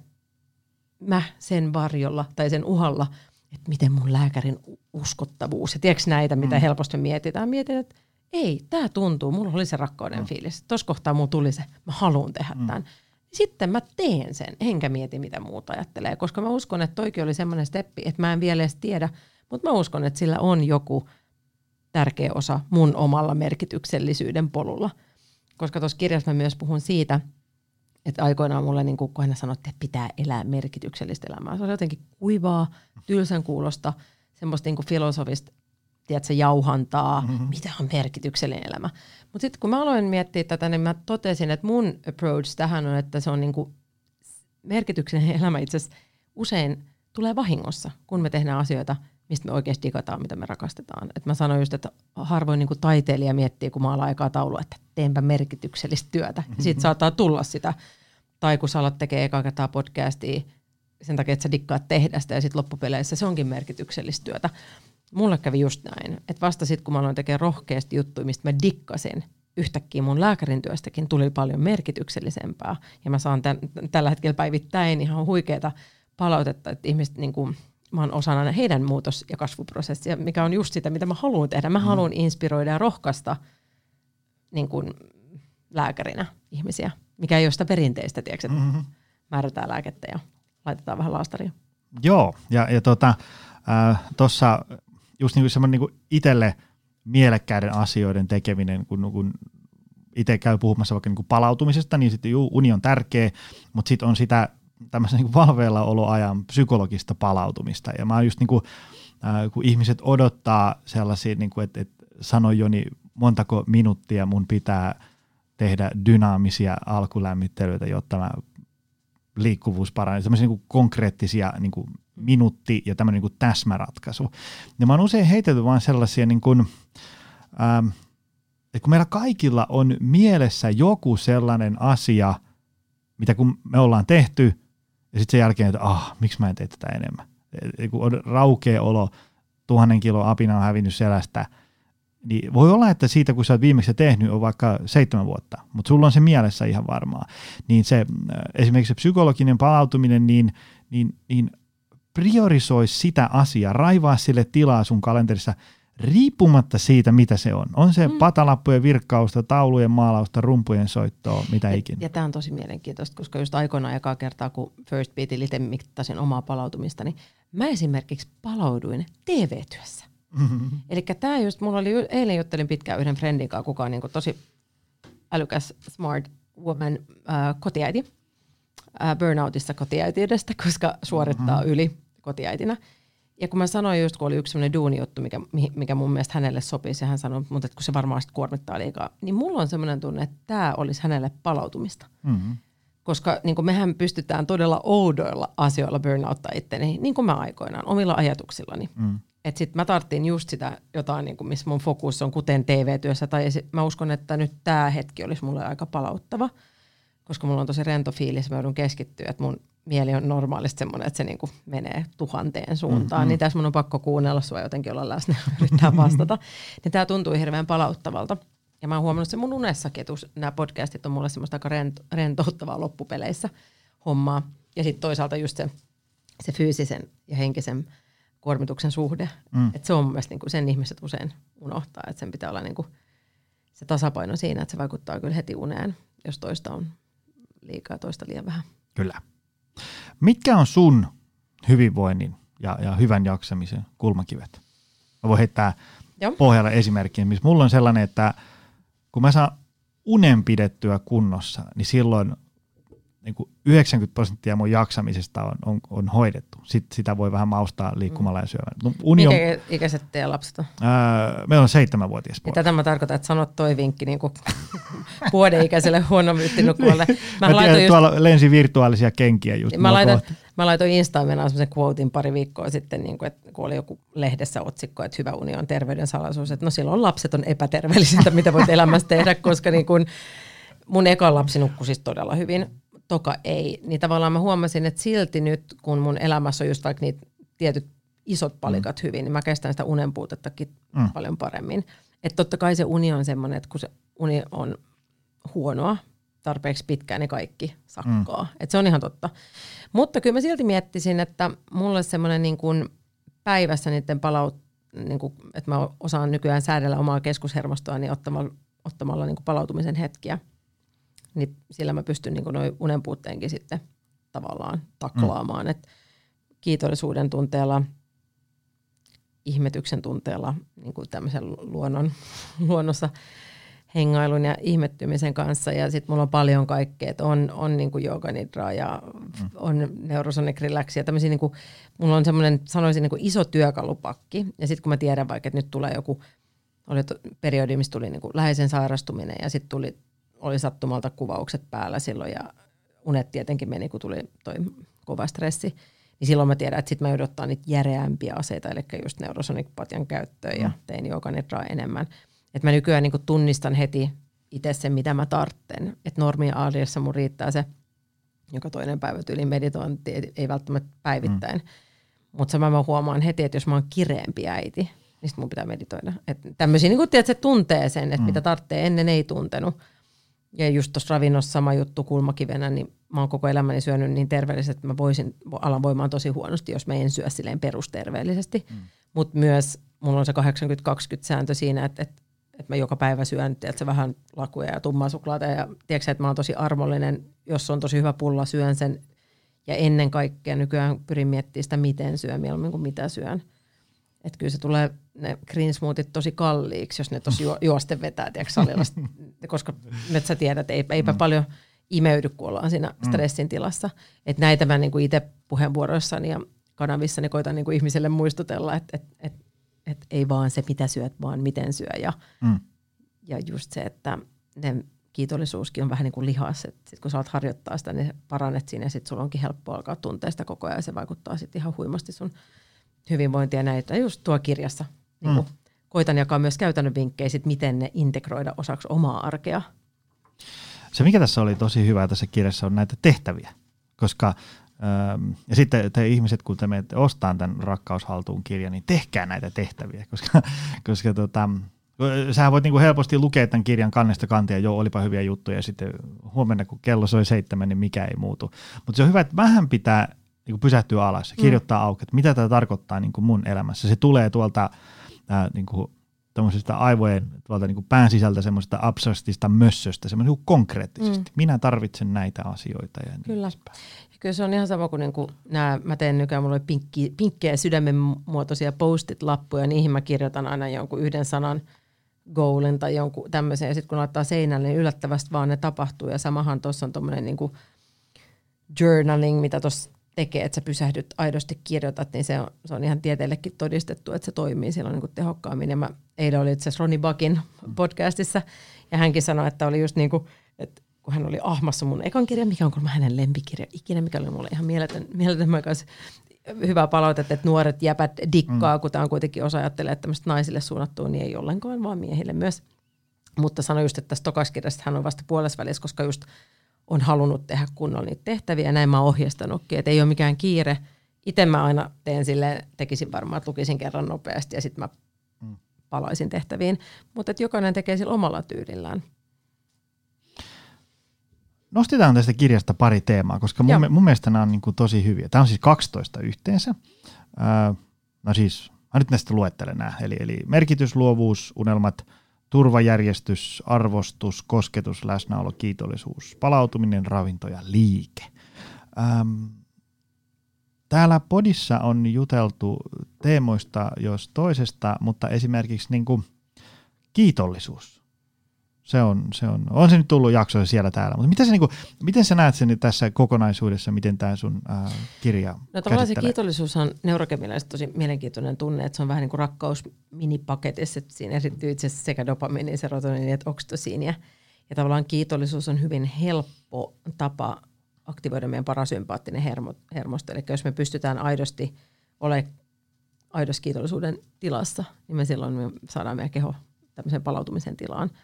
mä sen varjolla tai sen uhalla, että miten mun lääkärin uskottavuus, ja tiedätkö näitä, mitä mm. helposti mietitään, mietin, että ei, tämä tuntuu, mulla oli se rakkauden mm. fiilis. Tuossa kohtaa mulla tuli se, mä haluan tehdä mm. Sitten mä teen sen, enkä mieti mitä muuta ajattelee, koska mä uskon, että toikin oli semmoinen steppi, että mä en vielä edes tiedä, mutta mä uskon, että sillä on joku tärkeä osa mun omalla merkityksellisyyden polulla. Koska tuossa kirjassa mä myös puhun siitä, että aikoinaan mulle, niin kun aina sanottiin, että pitää elää merkityksellistä elämää. Se on jotenkin kuivaa, tylsän kuulosta, semmoista niin filosofista tiedätkö, jauhantaa, mm-hmm. mitä on merkityksellinen elämä. Mutta sitten kun mä aloin miettiä tätä, niin mä totesin, että mun approach tähän on, että se on niinku merkityksellinen elämä itse asiassa usein tulee vahingossa, kun me tehdään asioita, mistä me oikeasti digataan, mitä me rakastetaan. Et mä sanoin just, että harvoin niin kuin taiteilija miettii, kun maalaa aikaa taulua, että teenpä merkityksellistä työtä. Ja siitä saattaa tulla sitä. Tai kun sä alat tekee eka kertaa podcastia sen takia, että sä dikkaat tehdä sitä ja sitten loppupeleissä se onkin merkityksellistä työtä. Mulle kävi just näin, että vasta sitten kun mä aloin tekemään rohkeasti juttuja, mistä mä dikkasin, yhtäkkiä mun lääkärin työstäkin tuli paljon merkityksellisempää. Ja mä saan tämän, tällä hetkellä päivittäin ihan huikeita palautetta, että ihmiset niin kuin, mä oon osana heidän muutos- ja kasvuprosessia, mikä on just sitä, mitä mä haluan tehdä. Mä mm. haluan inspiroida ja rohkaista niin kuin, lääkärinä ihmisiä, mikä ei ole sitä perinteistä, tiedätkö, että mm-hmm. määrätään lääkettä ja laitetaan vähän laastaria. Joo, ja, ja tuossa äh, tossa just niin semmoinen niin itselle mielekkäiden asioiden tekeminen, kun, kun itse käy puhumassa vaikka niin palautumisesta, niin sitten juu, uni on tärkeä, mutta sitten on sitä tämmöisen niin valveilla oloajan psykologista palautumista. Ja mä oon just niin kuin, äh, kun ihmiset odottaa sellaisia, niin kuin, että, että sano Joni, montako minuuttia mun pitää tehdä dynaamisia alkulämmittelyitä, jotta mä liikkuvuus paranee, sellaisia niin konkreettisia niin kuin minuutti ja tämmöinen niin täsmäratkaisu. Ja mä oon usein heitelty vain sellaisia, niin kuin, ähm, että kun meillä kaikilla on mielessä joku sellainen asia, mitä kun me ollaan tehty, ja sitten sen jälkeen, että ah, miksi mä en tee tätä enemmän. Kun on raukea olo, tuhannen kilo apina on hävinnyt selästä – niin voi olla, että siitä kun sä oot viimeksi tehnyt on vaikka seitsemän vuotta, mutta sulla on se mielessä ihan varmaa. Niin se äh, esimerkiksi se psykologinen palautuminen, niin, niin, niin priorisoi sitä asiaa, raivaa sille tilaa sun kalenterissa riippumatta siitä, mitä se on. On se mm. patalappujen virkkausta, taulujen maalausta, rumpujen soittoa, mitä ikinä. Ja, ja tämä on tosi mielenkiintoista, koska just aikoinaan ekaa kertaa, kun First Beatin itse mittasin omaa palautumista, niin mä esimerkiksi palauduin TV-työssä. Mm-hmm. Eli tämä just, mulla oli, eilen juttelin pitkään yhden friendin kanssa, kuka on niin tosi älykäs, smart woman, äh, kotiäiti, äh, burnoutissa kotiäitiydestä, koska suorittaa mm-hmm. yli kotiäitinä. Ja kun mä sanoin just, kun oli yksi sellainen duunijuttu, mikä, mikä mun mielestä hänelle sopisi, ja hän sanoi, mutta kun se varmaan kuormittaa liikaa, niin mulla on sellainen tunne, että tämä olisi hänelle palautumista. Mm-hmm. Koska niin mehän pystytään todella oudoilla asioilla burnouttaa itteni, niin kuin mä aikoinaan, omilla ajatuksillani. Mm. Että sitten mä tarttiin just sitä jotain, niin kuin missä mun fokus on, kuten TV-työssä. Tai esi- mä uskon, että nyt tämä hetki olisi mulle aika palauttava, koska mulla on tosi rento fiilis, mä joudun keskittyä, että mun mieli on normaalisti semmoinen, että se niin kuin menee tuhanteen suuntaan. Mm-hmm. Niin tässä mun on pakko kuunnella sua jotenkin olla läsnä ja yrittää vastata. niin tämä tuntuu hirveän palauttavalta. Ja mä oon huomannut se mun unessakin, että nämä podcastit on mulle semmoista aika rento- rentouttavaa loppupeleissä hommaa. Ja sitten toisaalta just se, se fyysisen ja henkisen kuormituksen suhde. Mm. Et se on mun mielestä niin kuin sen ihmiset usein unohtaa, että sen pitää olla niin kuin se tasapaino siinä, että se vaikuttaa kyllä heti uneen, jos toista on liikaa toista liian vähän. Kyllä. Mitkä on sun hyvinvoinnin ja, ja hyvän jaksamisen kulmakivet? Mä voin heittää Joo. pohjalle esimerkkiä, missä mulla on sellainen, että kun mä saan unen pidettyä kunnossa, niin silloin niin kuin 90 prosenttia mun jaksamisesta on, on, on hoidettu. Sitten sitä voi vähän maustaa liikkumalla ja syömään. No, uni Mikä ikäiset teidän lapset on? Ää, meillä on seitsemänvuotias poika. Tätä mä tarkoitan, että sanot toi vinkki niin kuin vuodeikäiselle huonomyyttinukuvalle. Mä, mä tiedän, just, tuolla lensi virtuaalisia kenkiä just. Mä, laitan, mä laitoin Instaan semmoisen quotein pari viikkoa sitten, niin kuin, että kun oli joku lehdessä otsikko, että hyvä uni on terveyden salaisuus, että no silloin lapset on epäterveellisintä, mitä voit elämässä tehdä, koska niin kuin, mun eka lapsi nukkui siis todella hyvin toka ei, niin tavallaan mä huomasin, että silti nyt, kun mun elämässä on just vaikka niitä tietyt isot palikat mm. hyvin, niin mä kestän sitä unenpuutettakin mm. paljon paremmin. Että totta kai se uni on semmoinen, että kun se uni on huonoa tarpeeksi pitkään, niin kaikki sakkaa. Mm. Että se on ihan totta. Mutta kyllä mä silti miettisin, että mulle semmoinen niin kuin päivässä niiden palaut, niin kuin, että mä osaan nykyään säädellä omaa keskushermostoa niin ottamalla, ottamalla niin kuin palautumisen hetkiä – niin sillä mä pystyn niin noin unen puutteenkin sitten tavallaan taklaamaan. Mm. Et kiitollisuuden tunteella, ihmetyksen tunteella, niin kuin tämmöisen luonnon, luonnossa hengailun ja ihmettymisen kanssa. Ja sitten mulla on paljon kaikkea, että on, on niin kuin nidraa ja mm. on neurosonic relax ja tämmöisiä, niin kuin, mulla on semmoinen, sanoisin niin kuin iso työkalupakki. Ja sitten kun mä tiedän vaikka, että nyt tulee joku, oli periodi, missä tuli niin kuin läheisen sairastuminen ja sitten tuli oli sattumalta kuvaukset päällä silloin ja unet tietenkin meni, kun tuli toi kova stressi. niin silloin mä tiedän, että sitten mä odottaa niitä järeämpiä aseita, eli just neurosonic-patjan käyttöön mm. ja tein jooganitraa enemmän. Että mä nykyään niin tunnistan heti itse sen, mitä mä tartten. Että normi arjessa mun riittää se joka toinen päivä tyyli meditointi, ei välttämättä päivittäin. Mm. Mutta mä huomaan heti, että jos mä oon kireempi äiti, niin sit mun pitää meditoida. Että tämmöisiä, niin kun tiedät, se tuntee sen, että mm. mitä tarvitsee, ennen ei tuntenut. Ja just tuossa ravinnossa sama juttu kulmakivenä, niin mä oon koko elämäni syönyt niin terveellisesti, että mä voisin, alan voimaan tosi huonosti, jos mä en syö silleen perusterveellisesti. Mm. Mutta myös mulla on se 80-20 sääntö siinä, että, että, että mä joka päivä syön tiedätkö, vähän lakuja ja tummaa suklaata. Ja tiedätkö, että mä oon tosi armollinen, jos on tosi hyvä pulla, syön sen. Ja ennen kaikkea nykyään pyrin miettimään sitä, miten syön mieluummin kuin mitä syön. Että kyllä se tulee ne green smoothit tosi kalliiksi, jos ne tosi ju- juosten vetää, tiedätkö, salilla, koska nyt sä tiedät, että eipä mm. paljon imeydy, kun ollaan siinä mm. stressin tilassa. Että näitä mä niin itse puheenvuoroissani ja kanavissani koitan niin kuin ihmisille muistutella, että et, et, et ei vaan se, mitä syöt, vaan miten syö. Ja, mm. ja just se, että ne kiitollisuuskin on vähän niin kuin lihas, että sit kun saat harjoittaa sitä, niin parannet siinä ja sitten sulla onkin helppo alkaa tuntea sitä koko ajan ja se vaikuttaa sitten ihan huimasti sun hyvinvointia näitä. Just tuo kirjassa niin mm. koitan jakaa myös käytännön vinkkejä, sit miten ne integroida osaksi omaa arkea. Se, mikä tässä oli tosi hyvä tässä kirjassa, on näitä tehtäviä. Koska, ähm, ja sitten te ihmiset, kun te menette ostamaan tämän rakkaushaltuun kirjan, niin tehkää näitä tehtäviä, koska, koska tota, Sähän voit niinku helposti lukea tämän kirjan kannesta kantia, joo, olipa hyviä juttuja, ja sitten huomenna, kun kello soi seitsemän, niin mikä ei muutu. Mutta se on hyvä, että vähän pitää niinku pysähtyä alas ja kirjoittaa mm. auki, että mitä tämä tarkoittaa niinku mun elämässä. Se tulee tuolta ää, niin kuin, aivojen tuolta niin kuin pään sisältä semmoista abstraktista mössöstä, semmoista niin konkreettisesti. Mm. Minä tarvitsen näitä asioita. Ja niin Kyllä. Ja kyllä se on ihan sama kuin, niin kuin nämä, mä teen nykyään, mulla on pinkki, pinkkejä sydämen muotoisia postit-lappuja, niihin mä kirjoitan aina jonkun yhden sanan goalin tai jonkun tämmöisen, ja sitten kun laittaa seinälle, niin yllättävästi vaan ne tapahtuu, ja samahan tuossa on tuommoinen niin journaling, mitä tuossa tekee, että sä pysähdyt aidosti kirjoitat, niin se on, se on ihan tieteellekin todistettu, että se toimii silloin niin kuin tehokkaammin. Ja mä eilen oli itse asiassa Ronnie Buckin podcastissa, ja hänkin sanoi, että oli just niin kuin, että kun hän oli ahmassa mun ekan kirjan, mikä on kolme hänen lempikirja ikinä, mikä oli mulle ihan mieletön, mieletön hyvä palautetta, että nuoret jäpät dikkaa, mm. kun tämä on kuitenkin osa ajattelee, että tämmöistä naisille suunnattua, niin ei ollenkaan, vaan miehille myös. Mutta sanoi just, että tässä tokaskirjassa hän on vasta puolessa välissä, koska just on halunnut tehdä kunnolla niitä tehtäviä. Ja näin mä oon ohjeistanutkin, että ei ole mikään kiire. Itse mä aina teen sille, tekisin varmaan, että lukisin kerran nopeasti ja sitten mä mm. palaisin tehtäviin. Mutta että jokainen tekee sillä omalla tyylillään. Nostetaan tästä kirjasta pari teemaa, koska mun, mun mielestä nämä on niin kuin tosi hyviä. Tämä on siis 12 yhteensä. Öö, no siis, mä nyt näistä luettelen nämä. Eli, eli merkitys, luovuus, unelmat – turvajärjestys, arvostus, kosketus, läsnäolo, kiitollisuus, palautuminen, ravinto ja liike. Ähm, täällä podissa on juteltu teemoista jos toisesta, mutta esimerkiksi niin kuin kiitollisuus se on, se on, on se nyt tullut jaksoja siellä täällä, mutta miten sä, niin kuin, miten sä näet sen tässä kokonaisuudessa, miten tämä sun ää, kirja No tavallaan se kiitollisuus on neurokemiallisesti tosi mielenkiintoinen tunne, että se on vähän niin kuin rakkaus minipaketissa, että siinä erittyy itse asiassa sekä dopamiini, serotoniini että oksitosiinia. Ja tavallaan kiitollisuus on hyvin helppo tapa aktivoida meidän parasympaattinen hermo, hermosto. Eli jos me pystytään aidosti olemaan aidossa kiitollisuuden tilassa, niin me silloin me saadaan meidän keho tämmöisen palautumisen tilaan –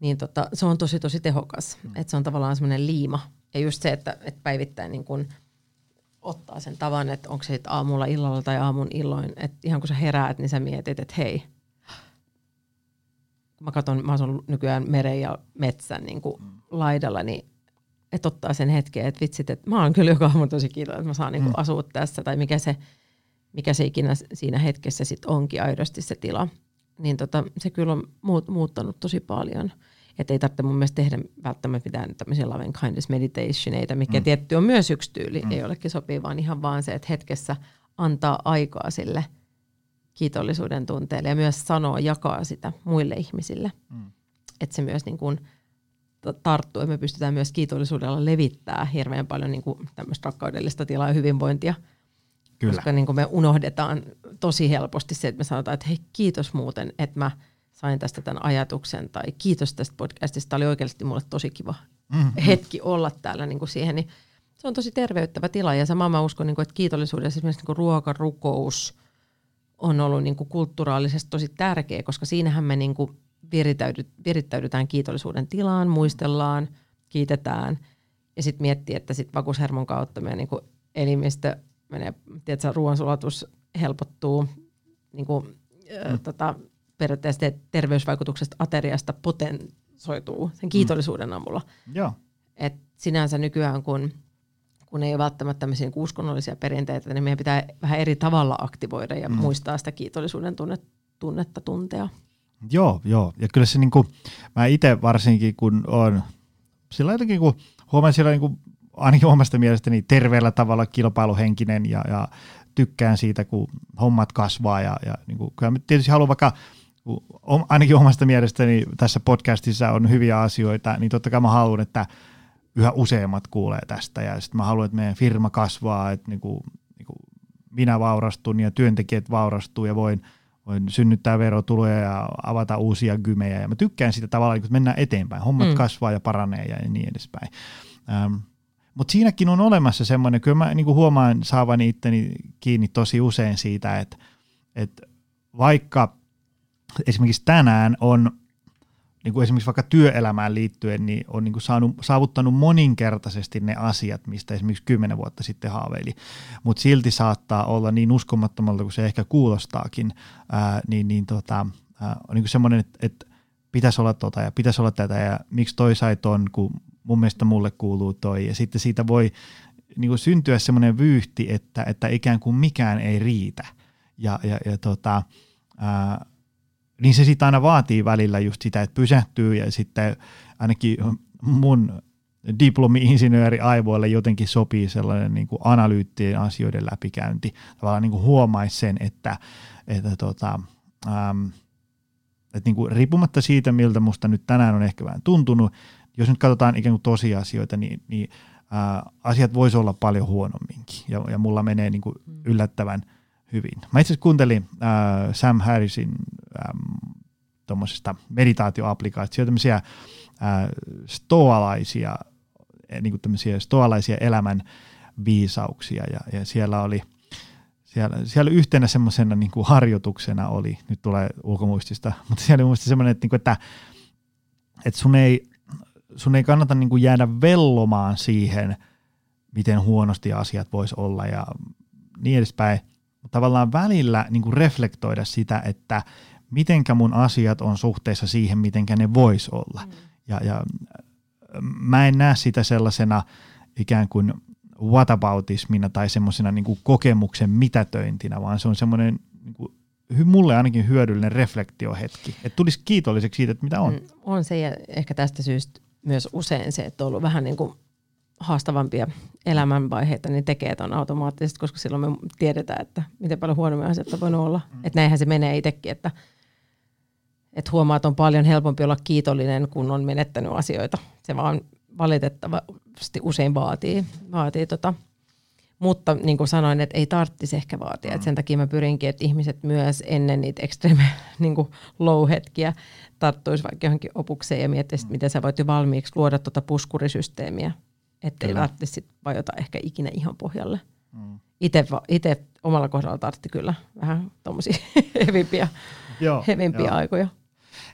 niin tota, se on tosi tosi tehokas. Mm. Et se on tavallaan semmoinen liima. Ja just se, että, että päivittäin niin kun ottaa sen tavan, että onko se aamulla, illalla tai aamun illoin. Että ihan kun sä heräät, niin sä mietit, että hei, mä katson, mä asun nykyään meren ja metsän niin kuin mm. laidalla, niin että ottaa sen hetken, että vitsit, että mä oon kyllä joka aamu tosi kiitollinen, että mä saan niin kuin mm. asua tässä, tai mikä se, mikä se ikinä siinä hetkessä sitten onkin aidosti se tila. Niin tota, se kyllä on muuttanut tosi paljon. Että ei tarvitse mun mielestä tehdä välttämättä mitään tämmöisiä loving kindness meditationeita, mikä mm. tietty on myös yksi tyyli, mm. ei olekin sopii, vaan ihan vaan se, että hetkessä antaa aikaa sille kiitollisuuden tunteelle ja myös sanoa, jakaa sitä muille ihmisille. Mm. Että se myös niin kuin tarttuu ja me pystytään myös kiitollisuudella levittää hirveän paljon niin kuin tämmöistä rakkaudellista tilaa ja hyvinvointia. Kyllä. Koska niin kuin me unohdetaan tosi helposti se, että me sanotaan, että hei kiitos muuten, että mä – sain tästä tämän ajatuksen tai kiitos tästä podcastista. Tämä oli oikeasti mulle tosi kiva mm-hmm. hetki olla täällä niin kuin siihen. Niin se on tosi terveyttävä tila ja sama mä uskon, niin kuin, että kiitollisuudessa esimerkiksi niin ruokarukous on ollut niin kuin kulttuuraalisesti tosi tärkeä, koska siinähän me niin kuin virittäydy, virittäydytään kiitollisuuden tilaan, muistellaan, kiitetään ja sitten miettii, että sitten vakuushermon kautta meidän niin kuin elimistö menee, tiedätkö, ruoansulatus helpottuu, niin kuin, mm. tota, periaatteessa terveysvaikutuksesta ateriasta potensoituu sen kiitollisuuden avulla. Joo. Et sinänsä nykyään, kun, kun ei ole välttämättä tämmöisiä niinku uskonnollisia perinteitä, niin meidän pitää vähän eri tavalla aktivoida ja mm. muistaa sitä kiitollisuuden tunne, tunnetta tuntea. Joo, joo. Ja kyllä se niin kuin, mä itse varsinkin kun on sillä jotenkin kun huomaan siellä niin kuin, ainakin omasta mielestäni terveellä tavalla kilpailuhenkinen ja, ja tykkään siitä, kun hommat kasvaa ja, ja niin kuin, kyllä tietysti haluan vaikka ainakin omasta mielestäni tässä podcastissa on hyviä asioita, niin totta kai mä haluan, että yhä useammat kuulee tästä ja sitten mä haluan, että meidän firma kasvaa, että niin kuin, niin kuin minä vaurastun ja työntekijät vaurastuu ja voin, voin synnyttää verotuloja ja avata uusia gymejä ja mä tykkään sitä tavallaan, että mennään eteenpäin, hommat mm. kasvaa ja paranee ja niin edespäin. Ähm, mutta siinäkin on olemassa semmoinen, kyllä mä niin kuin huomaan saavani itteni kiinni tosi usein siitä, että, että vaikka esimerkiksi tänään on niin kuin esimerkiksi vaikka työelämään liittyen, niin on niin kuin saanut, saavuttanut moninkertaisesti ne asiat, mistä esimerkiksi kymmenen vuotta sitten haaveili. Mutta silti saattaa olla niin uskomattomalta kuin se ehkä kuulostaakin, ää, niin, niin tota, ää, on niin kuin semmoinen, että, että pitäisi olla tota ja pitäisi olla tätä ja miksi toi sai ton, kun mun mielestä mulle kuuluu toi. Ja sitten siitä voi niin kuin syntyä semmoinen vyyhti, että, että ikään kuin mikään ei riitä. Ja, ja, ja tota, ää, niin se sitten aina vaatii välillä just sitä, että pysähtyy ja sitten ainakin mun diplomi-insinööri aivoille jotenkin sopii sellainen niin kuin analyyttinen asioiden läpikäynti. Tavallaan niin kuin huomaisi sen, että, että, tota, ähm, että niin kuin riippumatta siitä, miltä musta nyt tänään on ehkä vähän tuntunut, jos nyt katsotaan ikään kuin tosiasioita, niin, niin äh, asiat voisi olla paljon huonomminkin ja, ja mulla menee niin kuin mm. yllättävän – hyvin. Mä itse asiassa kuuntelin äh, Sam Harrisin ähm, tuommoisesta meditaatioapplikaatioita, tämmöisiä äh, stoalaisia, eh, niin kuin tämmöisiä stoalaisia elämän viisauksia ja, ja siellä oli siellä, siellä yhtenä semmoisena niin kuin harjoituksena oli, nyt tulee ulkomuistista, mutta siellä oli muista semmoinen, että, niin kuin, että, että sun, ei, sun ei kannata niin kuin jäädä vellomaan siihen, miten huonosti asiat vois olla ja niin edespäin, mutta tavallaan välillä niin kuin reflektoida sitä, että mitenkä mun asiat on suhteessa siihen, mitenkä ne vois olla. Mm. Ja, ja mä en näe sitä sellaisena ikään kuin whataboutismina tai semmoisena niin kokemuksen mitätöintinä, vaan se on semmoinen niin kuin, mulle ainakin hyödyllinen reflektiohetki, että tulisi kiitolliseksi siitä, että mitä on. Mm, on se ja ehkä tästä syystä myös usein se, että on ollut vähän niin kuin haastavampia elämänvaiheita, niin tekee ton automaattisesti, koska silloin me tiedetään, että miten paljon huonomia asioita voinut olla. Mm. Että näinhän se menee itsekin, että, että huomaa, että on paljon helpompi olla kiitollinen, kun on menettänyt asioita. Se vaan valitettavasti usein vaatii. vaatii tota. Mutta niin kuin sanoin, että ei tarvitsisi ehkä vaatia. Mm. Et sen takia mä pyrinkin, että ihmiset myös ennen niitä extreme niin low-hetkiä tarttuisi vaikka johonkin opukseen ja miettisi, mm. miten sä voit jo valmiiksi luoda tuota puskurisysteemiä ettei sit vajota ehkä ikinä ihan pohjalle. Mm. Itse omalla kohdalla tartti kyllä vähän tuommoisia hevimpiä, joo, hevimpiä joo. aikoja.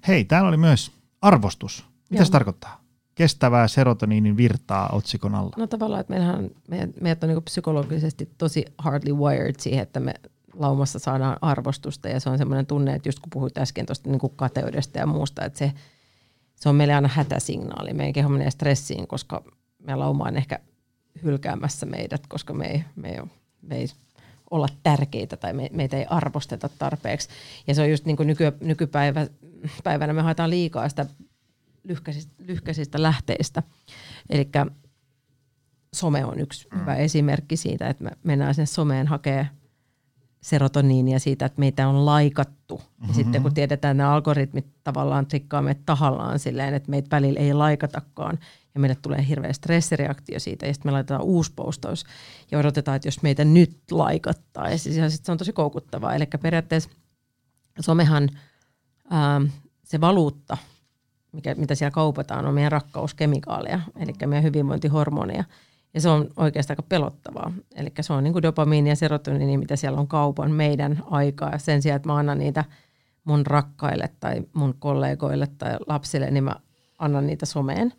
Hei, täällä oli myös arvostus. Mitä se tarkoittaa? Kestävää serotoniinin virtaa otsikon alla. No tavallaan, että meillähän, meidät, meidät on niin psykologisesti tosi hardly wired siihen, että me laumassa saadaan arvostusta ja se on semmoinen tunne, että just kun puhuit äsken tuosta niin kateudesta ja muusta, että se, se on meille aina hätäsignaali. Meidän keho menee stressiin, koska meidän lauma on ehkä hylkäämässä meidät, koska me ei, me ei, me ei olla tärkeitä tai me, meitä ei arvosteta tarpeeksi. Ja se on just niin kuin nyky, nykypäivänä me haetaan liikaa sitä lyhkäisistä, lyhkäisistä lähteistä. Eli some on yksi mm. hyvä esimerkki siitä, että me mennään sinne someen hakee serotoniinia siitä, että meitä on laikattu. Mm-hmm. Ja sitten kun tiedetään, että nämä algoritmit tavallaan trikkaa meitä tahallaan silleen, että meitä välillä ei laikatakaan, ja meille tulee hirveä stressireaktio siitä, ja sitten me laitetaan uusi postaus, ja odotetaan, että jos meitä nyt laikattaisiin, ja sitten se on tosi koukuttavaa. Eli periaatteessa somehan ää, se valuutta, mikä, mitä siellä kaupataan, on meidän rakkauskemikaaleja, eli meidän hyvinvointihormoneja. Ja se on oikeastaan aika pelottavaa. Eli se on niin kuin dopamiini ja serotoniini, mitä siellä on kaupan meidän aikaa. Sen sijaan, että mä annan niitä mun rakkaille tai mun kollegoille tai lapsille, niin mä annan niitä someen.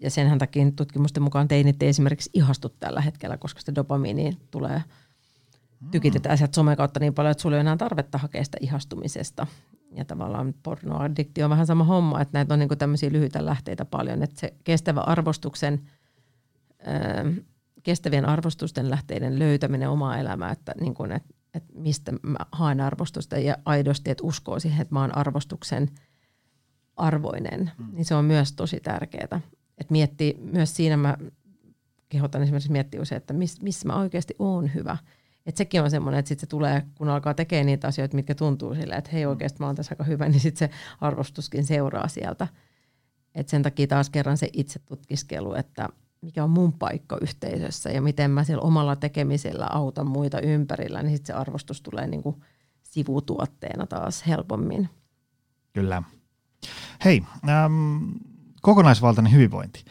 Ja senhän takia tutkimusten mukaan teinit ei esimerkiksi ihastu tällä hetkellä, koska se dopamiini tulee tykitetään sieltä somen kautta niin paljon, että sulla ei enää tarvetta hakea sitä ihastumisesta. Ja tavallaan pornoaddiktio on vähän sama homma, että näitä on niin tämmöisiä lyhyitä lähteitä paljon, että se kestävä arvostuksen, kestävien arvostusten lähteiden löytäminen omaa elämää, että, niin kuin, että, että mistä mä haen arvostusta ja aidosti, että uskoo siihen, että mä oon arvostuksen arvoinen, mm. niin se on myös tosi tärkeää. Että miettii, myös siinä mä kehotan esimerkiksi miettiä usein, että miss, missä mä oikeasti oon hyvä – että sekin on semmoinen, että sitten se tulee, kun alkaa tekemään niitä asioita, mitkä tuntuu silleen, että hei oikeasti mä oon tässä aika hyvä, niin sitten se arvostuskin seuraa sieltä. Et sen takia taas kerran se itse tutkiskelu, että mikä on mun paikka yhteisössä ja miten mä siellä omalla tekemisellä autan muita ympärillä, niin sitten se arvostus tulee niinku sivutuotteena taas helpommin. Kyllä. Hei, ähm, kokonaisvaltainen hyvinvointi.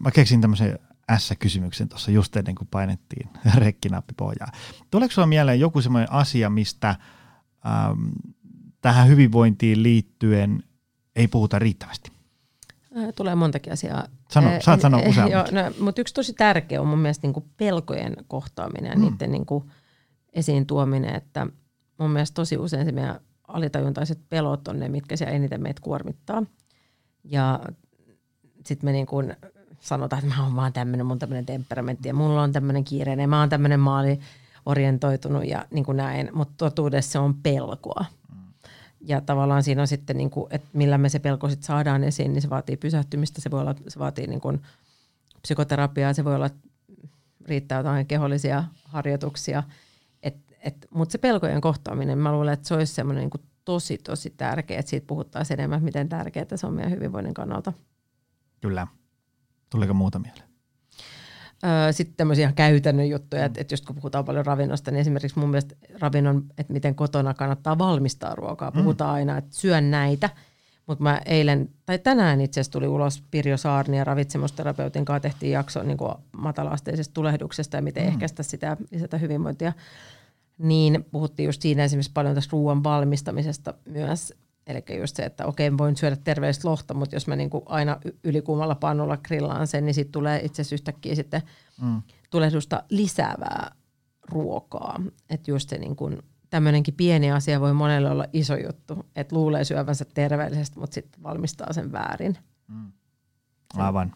Mä keksin tämmöisen S-kysymyksen tuossa just ennen kuin painettiin rekkinappi pohjaa. Tuleeko sinulla mieleen joku semmoinen asia, mistä äm, tähän hyvinvointiin liittyen ei puhuta riittävästi? Tulee montakin asiaa. Sano, saat sanoa useammin. no, mutta yksi tosi tärkeä on mun mielestä niin kuin pelkojen kohtaaminen ja mm. niiden niin kuin esiin tuominen, että mun mielestä tosi usein se meidän alitajuntaiset pelot on ne, mitkä siellä eniten meitä kuormittaa. Ja sitten me niin kuin sanotaan, että mä oon vaan tämmöinen, mun tämmöinen temperamentti ja mulla on tämmöinen kiireinen, mä oon tämmöinen maali orientoitunut ja niin kuin näin, mutta totuudessa se on pelkoa. Ja tavallaan siinä on sitten, niin kuin, että millä me se pelko sitten saadaan esiin, niin se vaatii pysähtymistä, se voi olla, se vaatii niin kuin psykoterapiaa, se voi olla, riittää jotain kehollisia harjoituksia. Mutta se pelkojen kohtaaminen, mä luulen, että se olisi semmoinen niin tosi, tosi tärkeä, että siitä puhuttaisiin enemmän, miten tärkeää se on meidän hyvinvoinnin kannalta. Kyllä. Tuliko muuta mieleen? Sitten tämmöisiä käytännön juttuja, että, että just kun puhutaan paljon ravinnosta, niin esimerkiksi mun mielestä ravinnon, että miten kotona kannattaa valmistaa ruokaa. Mm. Puhutaan mm. aina, että syön näitä, mutta mä eilen, tai tänään itse asiassa tuli ulos Pirjo Saarni ja ravitsemusterapeutin kanssa tehtiin jakso niin kuin matalaasteisesta tulehduksesta ja miten mm. ehkäistä sitä lisätä hyvinvointia. Niin puhuttiin just siinä esimerkiksi paljon tästä ruoan valmistamisesta myös, Eli just se, että okei, voin syödä terveellistä lohta, mutta jos mä niinku aina ylikuumalla pannulla grillaan sen, niin sitten tulee itse asiassa yhtäkkiä sitten mm. tulehdusta lisäävää ruokaa. Että just se niinku, tämmöinenkin pieni asia voi monelle olla iso juttu, että luulee syövänsä terveellisesti, mutta sitten valmistaa sen väärin. Mm. Aivan.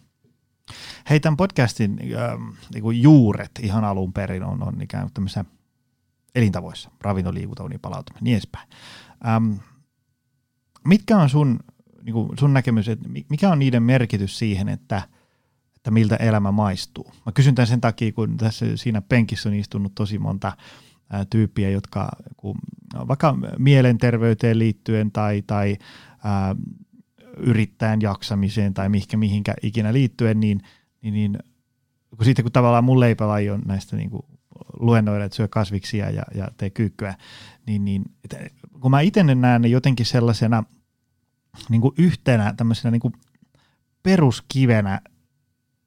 Hei, tämän podcastin äh, niin juuret ihan alun perin on, on ikään kuin tämmöisissä elintavoissa, ravinto, liikunta, palautuminen, niin edespäin. Ähm, mitkä on sun, niin kuin sun näkemys, että mikä on niiden merkitys siihen, että, että miltä elämä maistuu? Mä kysyn tämän sen takia, kun tässä siinä penkissä on istunut tosi monta ää, tyyppiä, jotka vaikka mielenterveyteen liittyen tai, tai ää, yrittäjän jaksamiseen tai mihinkä, mihinkä ikinä liittyen, niin, niin, niin kun sitten kun tavallaan mun leipälaji on näistä niin kuin luennoida, että syö kasviksia ja, ja tee kyykkyä, niin, niin että kun mä itse näen ne jotenkin sellaisena niin kuin yhtenä tämmöisenä niin kuin peruskivenä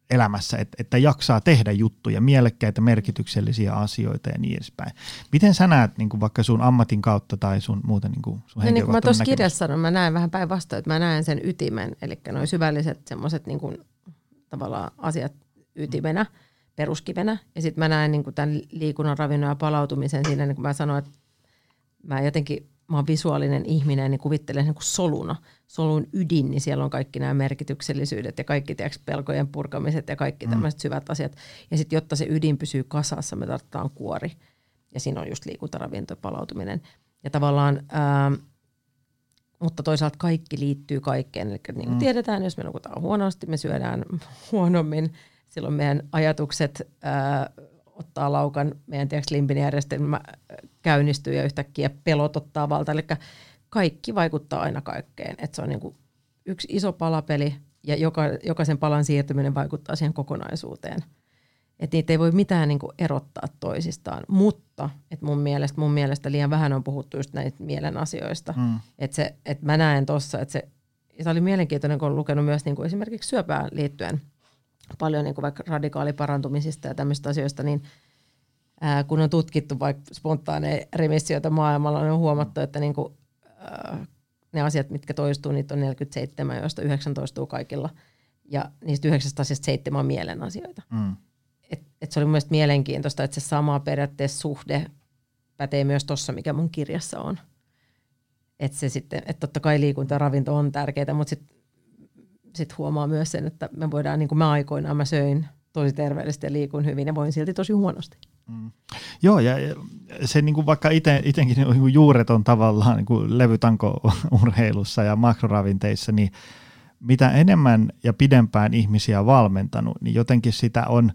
elämässä, että, että jaksaa tehdä juttuja, mielekkäitä, merkityksellisiä asioita ja niin edespäin. Miten sä näet niin kuin vaikka sun ammatin kautta tai sun muuten niin kuin sun no niin kuin mä tuossa kirjassa sanon, mä näen vähän päinvastoin, että mä näen sen ytimen, eli noin syvälliset semmoiset niin kuin, tavallaan asiat ytimenä, peruskivenä, ja sitten mä näen niin kuin tämän liikunnan, ravinnon ja palautumisen siinä, niin kuin mä sanoin, että mä jotenkin mä oon visuaalinen ihminen, niin kuvittelen niin kuin soluna, solun ydin, niin siellä on kaikki nämä merkityksellisyydet ja kaikki tiiäks, pelkojen purkamiset ja kaikki mm. tämmöiset syvät asiat. Ja sitten jotta se ydin pysyy kasassa, me tarvitaan kuori. Ja siinä on just liikuntaravinto palautuminen. Ja tavallaan, ää, mutta toisaalta kaikki liittyy kaikkeen. Eli niin kuin mm. tiedetään, jos me nukutaan huonosti, me syödään huonommin. Silloin meidän ajatukset ää, ottaa laukan, meidän tiedätkö, limbinijärjestelmä käynnistyy ja yhtäkkiä pelot ottaa valta. Eli kaikki vaikuttaa aina kaikkeen. Et se on niin kuin yksi iso palapeli ja joka, jokaisen palan siirtyminen vaikuttaa siihen kokonaisuuteen. Et niitä ei voi mitään niin kuin erottaa toisistaan, mutta et mun, mielestä, mun mielestä liian vähän on puhuttu just näistä mielen asioista. Mm. Että et mä näen tuossa, että se, se oli mielenkiintoinen, kun olen lukenut myös niin kuin esimerkiksi syöpään liittyen paljon niin kuin vaikka radikaaliparantumisista ja tämmöistä asioista, niin ää, kun on tutkittu vaikka spontaaneja remissioita maailmalla, niin on huomattu, että niin kuin, ää, ne asiat, mitkä toistuu, niitä on 47, joista 9 toistuu kaikilla. Ja niistä yhdeksästä asiasta seitsemän on mielen asioita. Mm. Et, et se oli mun mielenkiintoista, että se sama periaatteessa suhde pätee myös tuossa, mikä mun kirjassa on. Että se sitten, että totta kai liikunta ja ravinto on tärkeää, mutta sitten sit huomaa myös sen, että me voidaan, niin kuin mä aikoinaan, mä söin tosi terveellisesti ja liikun hyvin ja voin silti tosi huonosti. Mm. Joo, ja se niin kuin vaikka itsekin niin juuret on tavallaan niin kuin levytanko-urheilussa ja makroravinteissa, niin mitä enemmän ja pidempään ihmisiä on valmentanut, niin jotenkin sitä on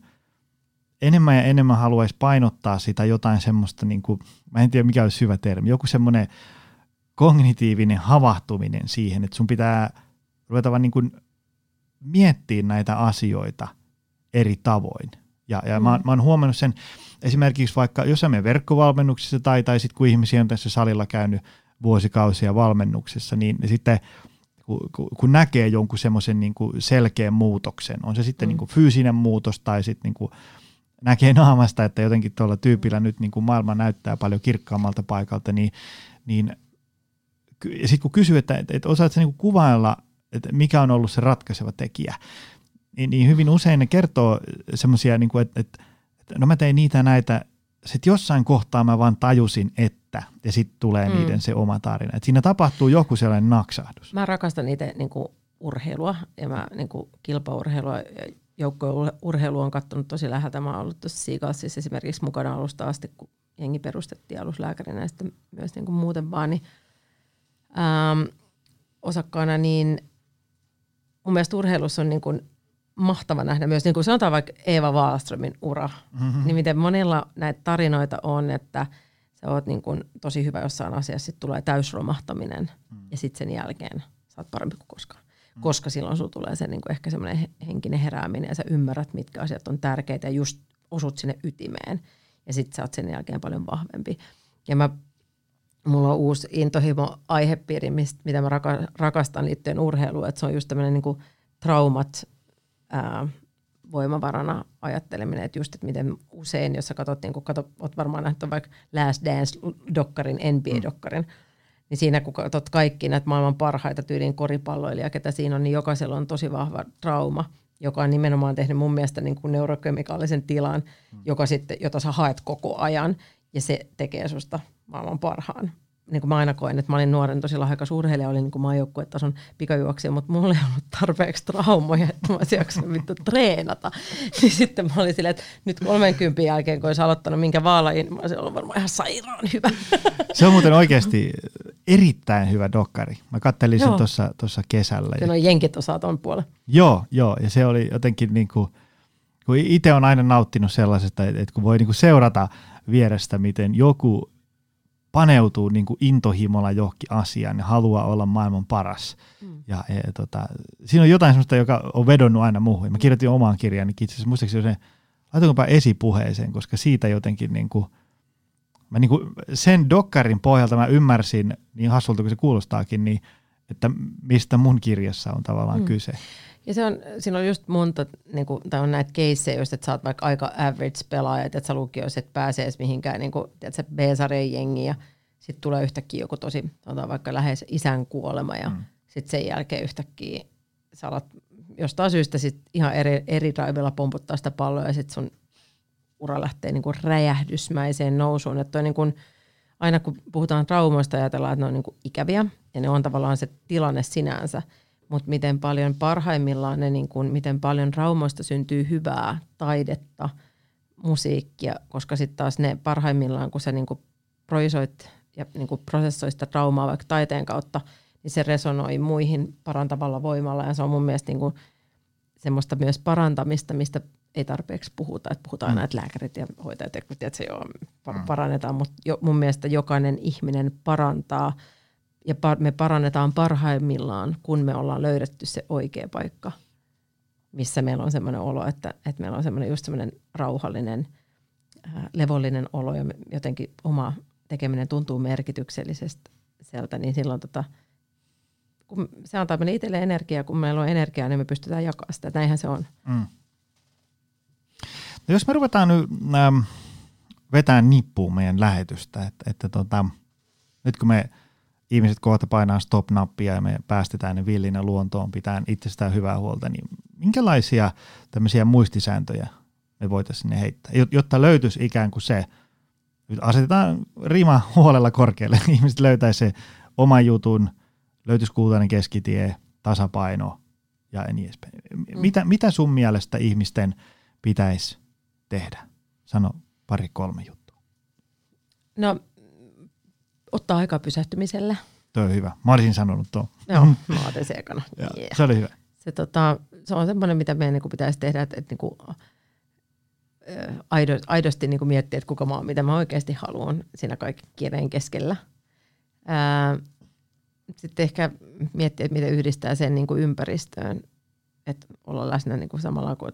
enemmän ja enemmän haluaisi painottaa sitä jotain semmoista, niin kuin, mä en tiedä mikä olisi hyvä termi, joku semmoinen kognitiivinen havahtuminen siihen, että sun pitää ruveta vaan niin kuin miettiä näitä asioita eri tavoin. Ja, ja mm. mä, mä oon huomannut sen esimerkiksi vaikka, jos me verkkovalmennuksissa tai, tai sitten kun ihmisiä on tässä salilla käynyt vuosikausia valmennuksessa, niin, niin sitten kun, kun näkee jonkun semmoisen niin selkeän muutoksen, on se sitten mm. niin kuin fyysinen muutos tai sitten niin kuin näkee naamasta, että jotenkin tuolla tyypillä nyt niin kuin maailma näyttää paljon kirkkaammalta paikalta, niin, niin ja sitten kun kysyy, että, että, että osaatko niin kuvailla, että mikä on ollut se ratkaiseva tekijä, niin, niin hyvin usein ne kertoo semmoisia, niin että, että, että no mä tein niitä näitä, sitten jossain kohtaa mä vaan tajusin, että, ja sitten tulee mm. niiden se oma tarina. Että siinä tapahtuu joku sellainen naksahdus. Mä rakastan niitä niin kuin urheilua ja mä niin kuin kilpaurheilua ja joukkourheilu on katsonut tosi läheltä. Mä oon ollut tuossa Seagalsissa esimerkiksi mukana alusta asti, kun jengi perustettiin aluslääkärinä ja sitten myös niin kuin muuten vaan, niin ähm, osakkaana, niin mun mielestä urheilussa on niin kuin mahtava nähdä myös, niin kuin sanotaan vaikka Eeva Wallströmin ura, mm-hmm. niin miten monilla näitä tarinoita on, että sä oot niin kuin tosi hyvä jossain asiassa, sitten tulee täysromahtaminen mm. ja sitten sen jälkeen sä oot parempi kuin koskaan. Mm. Koska silloin sulla tulee se niin kuin ehkä semmoinen henkinen herääminen ja sä ymmärrät, mitkä asiat on tärkeitä ja just osut sinne ytimeen. Ja sitten sä oot sen jälkeen paljon vahvempi. Ja mä mulla on uusi intohimo aihepiiri, mistä, mitä mä raka, rakastan liittyen urheiluun, että se on just tämmöinen niin traumat ää, voimavarana ajatteleminen, että just, että miten usein, jos sä katsot, niin kun katsot, oot varmaan nähnyt vaikka Last Dance-dokkarin, NBA-dokkarin, mm. niin siinä kun katsot kaikki näitä maailman parhaita tyylin koripalloilijia, ketä siinä on, niin jokaisella on tosi vahva trauma, joka on nimenomaan tehnyt mun mielestä niin kuin neurokemikaalisen tilan, mm. joka sitten, jota sä haet koko ajan, ja se tekee susta maailman parhaan. Niin kuin mä aina koen, että mä olin nuoren tosi lahjakas urheilija, olin niin maajoukkuetason pikajuoksija, mutta mulla ei ollut tarpeeksi traumoja, että mä olisin vittu treenata. Niin sitten mä olin silleen, että nyt 30 jälkeen, kun olisi aloittanut minkä vaalain, niin mä olisin ollut varmaan ihan sairaan hyvä. Se on muuten oikeasti erittäin hyvä dokkari. Mä kattelin sen tuossa kesällä. Se on jenkit osaa ton puolella. Joo, joo, ja se oli jotenkin niin kuin, kun itse on aina nauttinut sellaisesta, että kun voi niin kuin seurata vierestä, miten joku paneutuu niin kuin intohimolla johonkin asiaan ja haluaa olla maailman paras. Mm. Ja, ja tota, siinä on jotain sellaista, joka on vedonnut aina muuhun. Mä kirjoitin omaan kirjaan, niin itse asiassa muistaakseni se, laitankopa esipuheeseen, koska siitä jotenkin niin kuin, mä niin kuin sen dokkarin pohjalta mä ymmärsin, niin hassulta kuin se kuulostaakin, niin että mistä mun kirjassa on tavallaan mm. kyse. Ja se on, siinä on just monta, niin kuin, tai on näitä keissejä just, että sä oot vaikka aika average pelaaja, että sä lukioissa et pääse edes mihinkään niin kuin, se B-sarjan jengi ja sitten tulee yhtäkkiä joku tosi, sanotaan vaikka lähes isän kuolema ja mm. sitten sen jälkeen yhtäkkiä sä alat jostain syystä sit ihan eri, eri drivella pomputtaa sitä palloa ja sitten sun ura lähtee niin kuin räjähdysmäiseen nousuun. Että niin kuin, aina kun puhutaan traumoista ajatellaan, että ne on niin kuin ikäviä ja ne on tavallaan se tilanne sinänsä – mutta miten paljon parhaimmillaan ne, niin kun, miten paljon traumoista syntyy hyvää taidetta, musiikkia, koska sitten taas ne parhaimmillaan, kun sä niin proisoit ja niin prosessoit sitä traumaa vaikka taiteen kautta, niin se resonoi muihin parantavalla voimalla ja se on mun mielestä niin semmoista myös parantamista, mistä ei tarpeeksi puhuta, että puhutaan mm. aina, että lääkärit ja hoitajat, että se joo, mm. parannetaan, mutta jo, mun mielestä jokainen ihminen parantaa – ja me parannetaan parhaimmillaan, kun me ollaan löydetty se oikea paikka, missä meillä on semmoinen olo, että, että meillä on semmoinen just semmoinen rauhallinen, ää, levollinen olo ja jotenkin oma tekeminen tuntuu merkityksellisestä sieltä, niin silloin tota, kun se antaa meille itselle energiaa, kun meillä on energiaa, niin me pystytään jakamaan sitä. Näinhän se on. Mm. Ja jos me ruvetaan nyt ähm, vetää nippuun meidän lähetystä, että, että tota, nyt kun me ihmiset kohta painaa stop-nappia ja me päästetään ne villinä luontoon, pitää itsestään hyvää huolta, niin minkälaisia tämmöisiä muistisääntöjä me voitaisiin sinne heittää, jotta löytyisi ikään kuin se, asetetaan rima huolella korkealle, ihmiset löytäisi se oman jutun, löytyisi kultainen keskitie, tasapaino ja niin edespäin. Mitä, mitä sun mielestä ihmisten pitäisi tehdä? Sano pari kolme juttua. No, ottaa aikaa pysähtymiselle. Tuo on hyvä. Mä olisin sanonut tuo. Joo, mä otin se ekana. Yeah. Se oli hyvä. Se, tota, se on semmoinen, mitä meidän niin kuin pitäisi tehdä, että, että niin kuin, aidosti niin kuin miettiä, että kuka mä oon, mitä mä oikeasti haluan siinä kaikki kireen keskellä. Ää, sitten ehkä miettiä, että miten yhdistää sen niin kuin ympäristöön, että olla läsnä niin kuin samalla kuin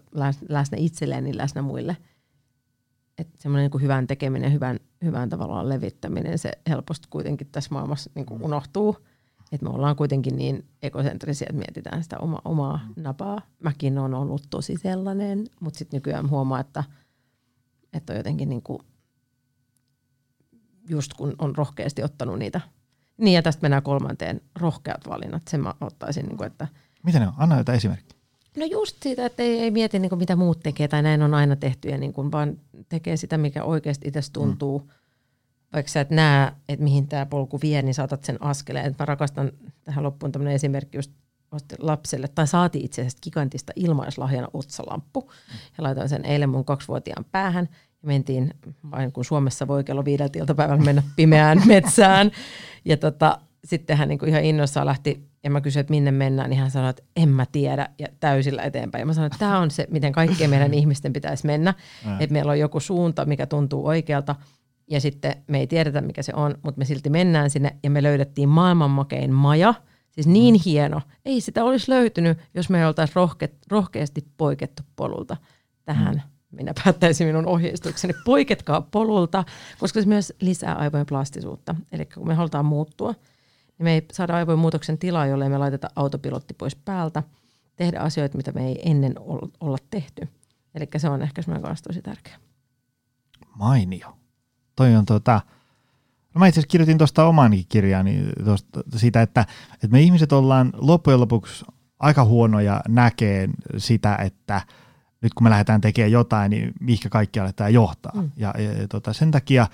läsnä itselleen, niin läsnä muille. Että semmoinen niin hyvän tekeminen, hyvän, hyvän tavallaan levittäminen, se helposti kuitenkin tässä maailmassa niin kuin unohtuu. Että me ollaan kuitenkin niin ekosentrisiä, että mietitään sitä oma, omaa napaa. Mäkin on ollut tosi sellainen, mutta sitten nykyään huomaa, että, että on jotenkin niin kuin, just kun on rohkeasti ottanut niitä – niin ja tästä mennään kolmanteen, rohkeat valinnat. Sen mä ottaisin, niin kuin, että... Miten ne on? Anna jotain esimerkkiä. No just siitä, että ei, ei mieti niin kuin, mitä muut tekee tai näin on aina tehty, ja niin kuin, vaan tekee sitä, mikä oikeasti itse tuntuu. Mm. Vaikka sä et näe, että mihin tämä polku vie, niin saatat sen askeleen. Et mä rakastan tähän loppuun tämmöinen esimerkki just lapselle, tai saatiin itse asiassa gigantista ilmaislahjana otsalamppu. Mm. Ja laitoin sen eilen mun kaksivuotiaan päähän. Ja mentiin, vain kun Suomessa voi kello viideltä iltapäivällä mennä pimeään metsään. Ja tota, sitten hän niin kuin ihan innossaan lähti, ja mä kysyin, että minne mennään, niin hän sanoi, että en mä tiedä, ja täysillä eteenpäin. Ja mä sanoin, että tämä on se, miten kaikkien meidän ihmisten pitäisi mennä. Että meillä on joku suunta, mikä tuntuu oikealta, ja sitten me ei tiedetä, mikä se on, mutta me silti mennään sinne, ja me löydettiin maailmanmakein maja, Siis niin mm. hieno. Ei sitä olisi löytynyt, jos me oltaisiin rohke, rohkeasti poikettu polulta tähän mm minä päättäisin minun ohjeistukseni, poiketkaa polulta, koska se myös lisää aivojen plastisuutta. Eli kun me halutaan muuttua, niin me ei saada aivojen muutoksen tilaa, jolle me laiteta autopilotti pois päältä, tehdä asioita, mitä me ei ennen olla tehty. Eli se on ehkä semmoinen kanssa tosi tärkeä. Mainio. Toi on tota, no mä itse asiassa kirjoitin tuosta omaankin kirjaani tosta, siitä, että, että me ihmiset ollaan loppujen lopuksi aika huonoja näkeen sitä, että – nyt kun me lähdetään tekemään jotain, niin mihinkä kaikki aletaan johtaa. Mm. Ja, ja, ja tota, sen takia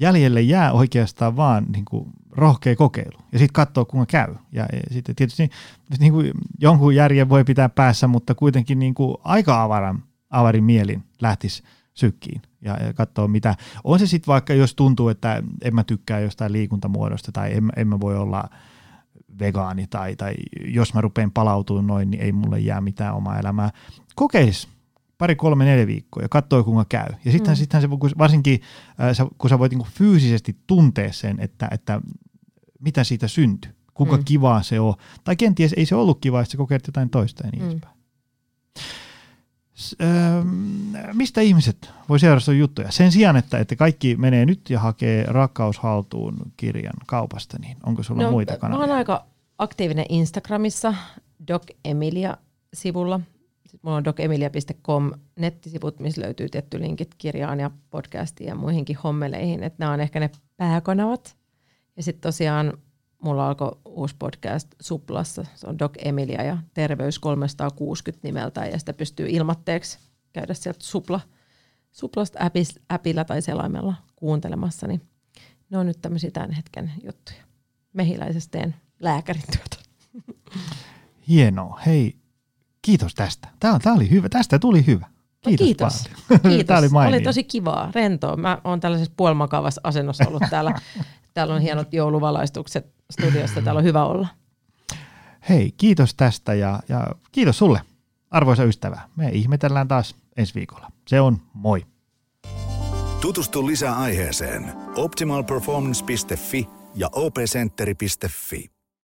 jäljelle jää oikeastaan vaan niin kuin, rohkea kokeilu ja sitten katsoa, kuinka käy. Ja, sitten tietysti niin kuin, jonkun järjen voi pitää päässä, mutta kuitenkin niin kuin, aika avaran, avarin mielin lähtisi sykkiin ja, ja katsoa mitä. On se sitten vaikka, jos tuntuu, että en mä tykkää jostain liikuntamuodosta tai en, en mä voi olla vegaani tai, tai jos mä rupean palautumaan noin, niin ei mulle jää mitään omaa elämää. Kokeis pari, kolme, neljä viikkoa ja katsoi kuinka käy. Ja sittenhän, mm. sittenhän se, varsinkin äh, kun sä voit niin fyysisesti tuntea sen, että, että mitä siitä syntyy, kuinka mm. kivaa se on. Tai kenties ei se ollut kivaa, että sä kokeilet jotain toista ja niin mm. edespäin. S- äh, mistä ihmiset voi seurata sun juttuja? Sen sijaan, että, että kaikki menee nyt ja hakee Rakkaus haltuun kirjan kaupasta, niin onko sulla no, muita kanavia? Mä oon aika aktiivinen Instagramissa, Doc Emilia sivulla. Sitten mulla on docemilia.com nettisivut, missä löytyy tietty linkit kirjaan ja podcastiin ja muihinkin hommeleihin. Että nämä on ehkä ne pääkanavat. Ja sitten tosiaan mulla alkoi uusi podcast Suplassa. Se on Doc Emilia ja Terveys 360 nimeltä ja sitä pystyy ilmatteeksi käydä sieltä Supla, Suplasta appilla tai selaimella kuuntelemassa. Niin ne on nyt tämmöisiä tämän hetken juttuja. Mehiläisestä teen lääkärin työtä. Hienoa. Hei, Kiitos tästä. Tämä, tämä oli hyvä. Tästä tuli hyvä. Kiitos, no kiitos. kiitos. Tämä oli, mainio. oli tosi kivaa, rentoa. Mä oon tällaisessa puolimakavassa asennossa ollut täällä. täällä on hienot jouluvalaistukset studiossa. Täällä on hyvä olla. Hei, kiitos tästä ja, ja kiitos sulle, arvoisa ystävä. Me ihmetellään taas ensi viikolla. Se on moi. Tutustu lisää aiheeseen optimalperformance.fi ja opcenteri.fi.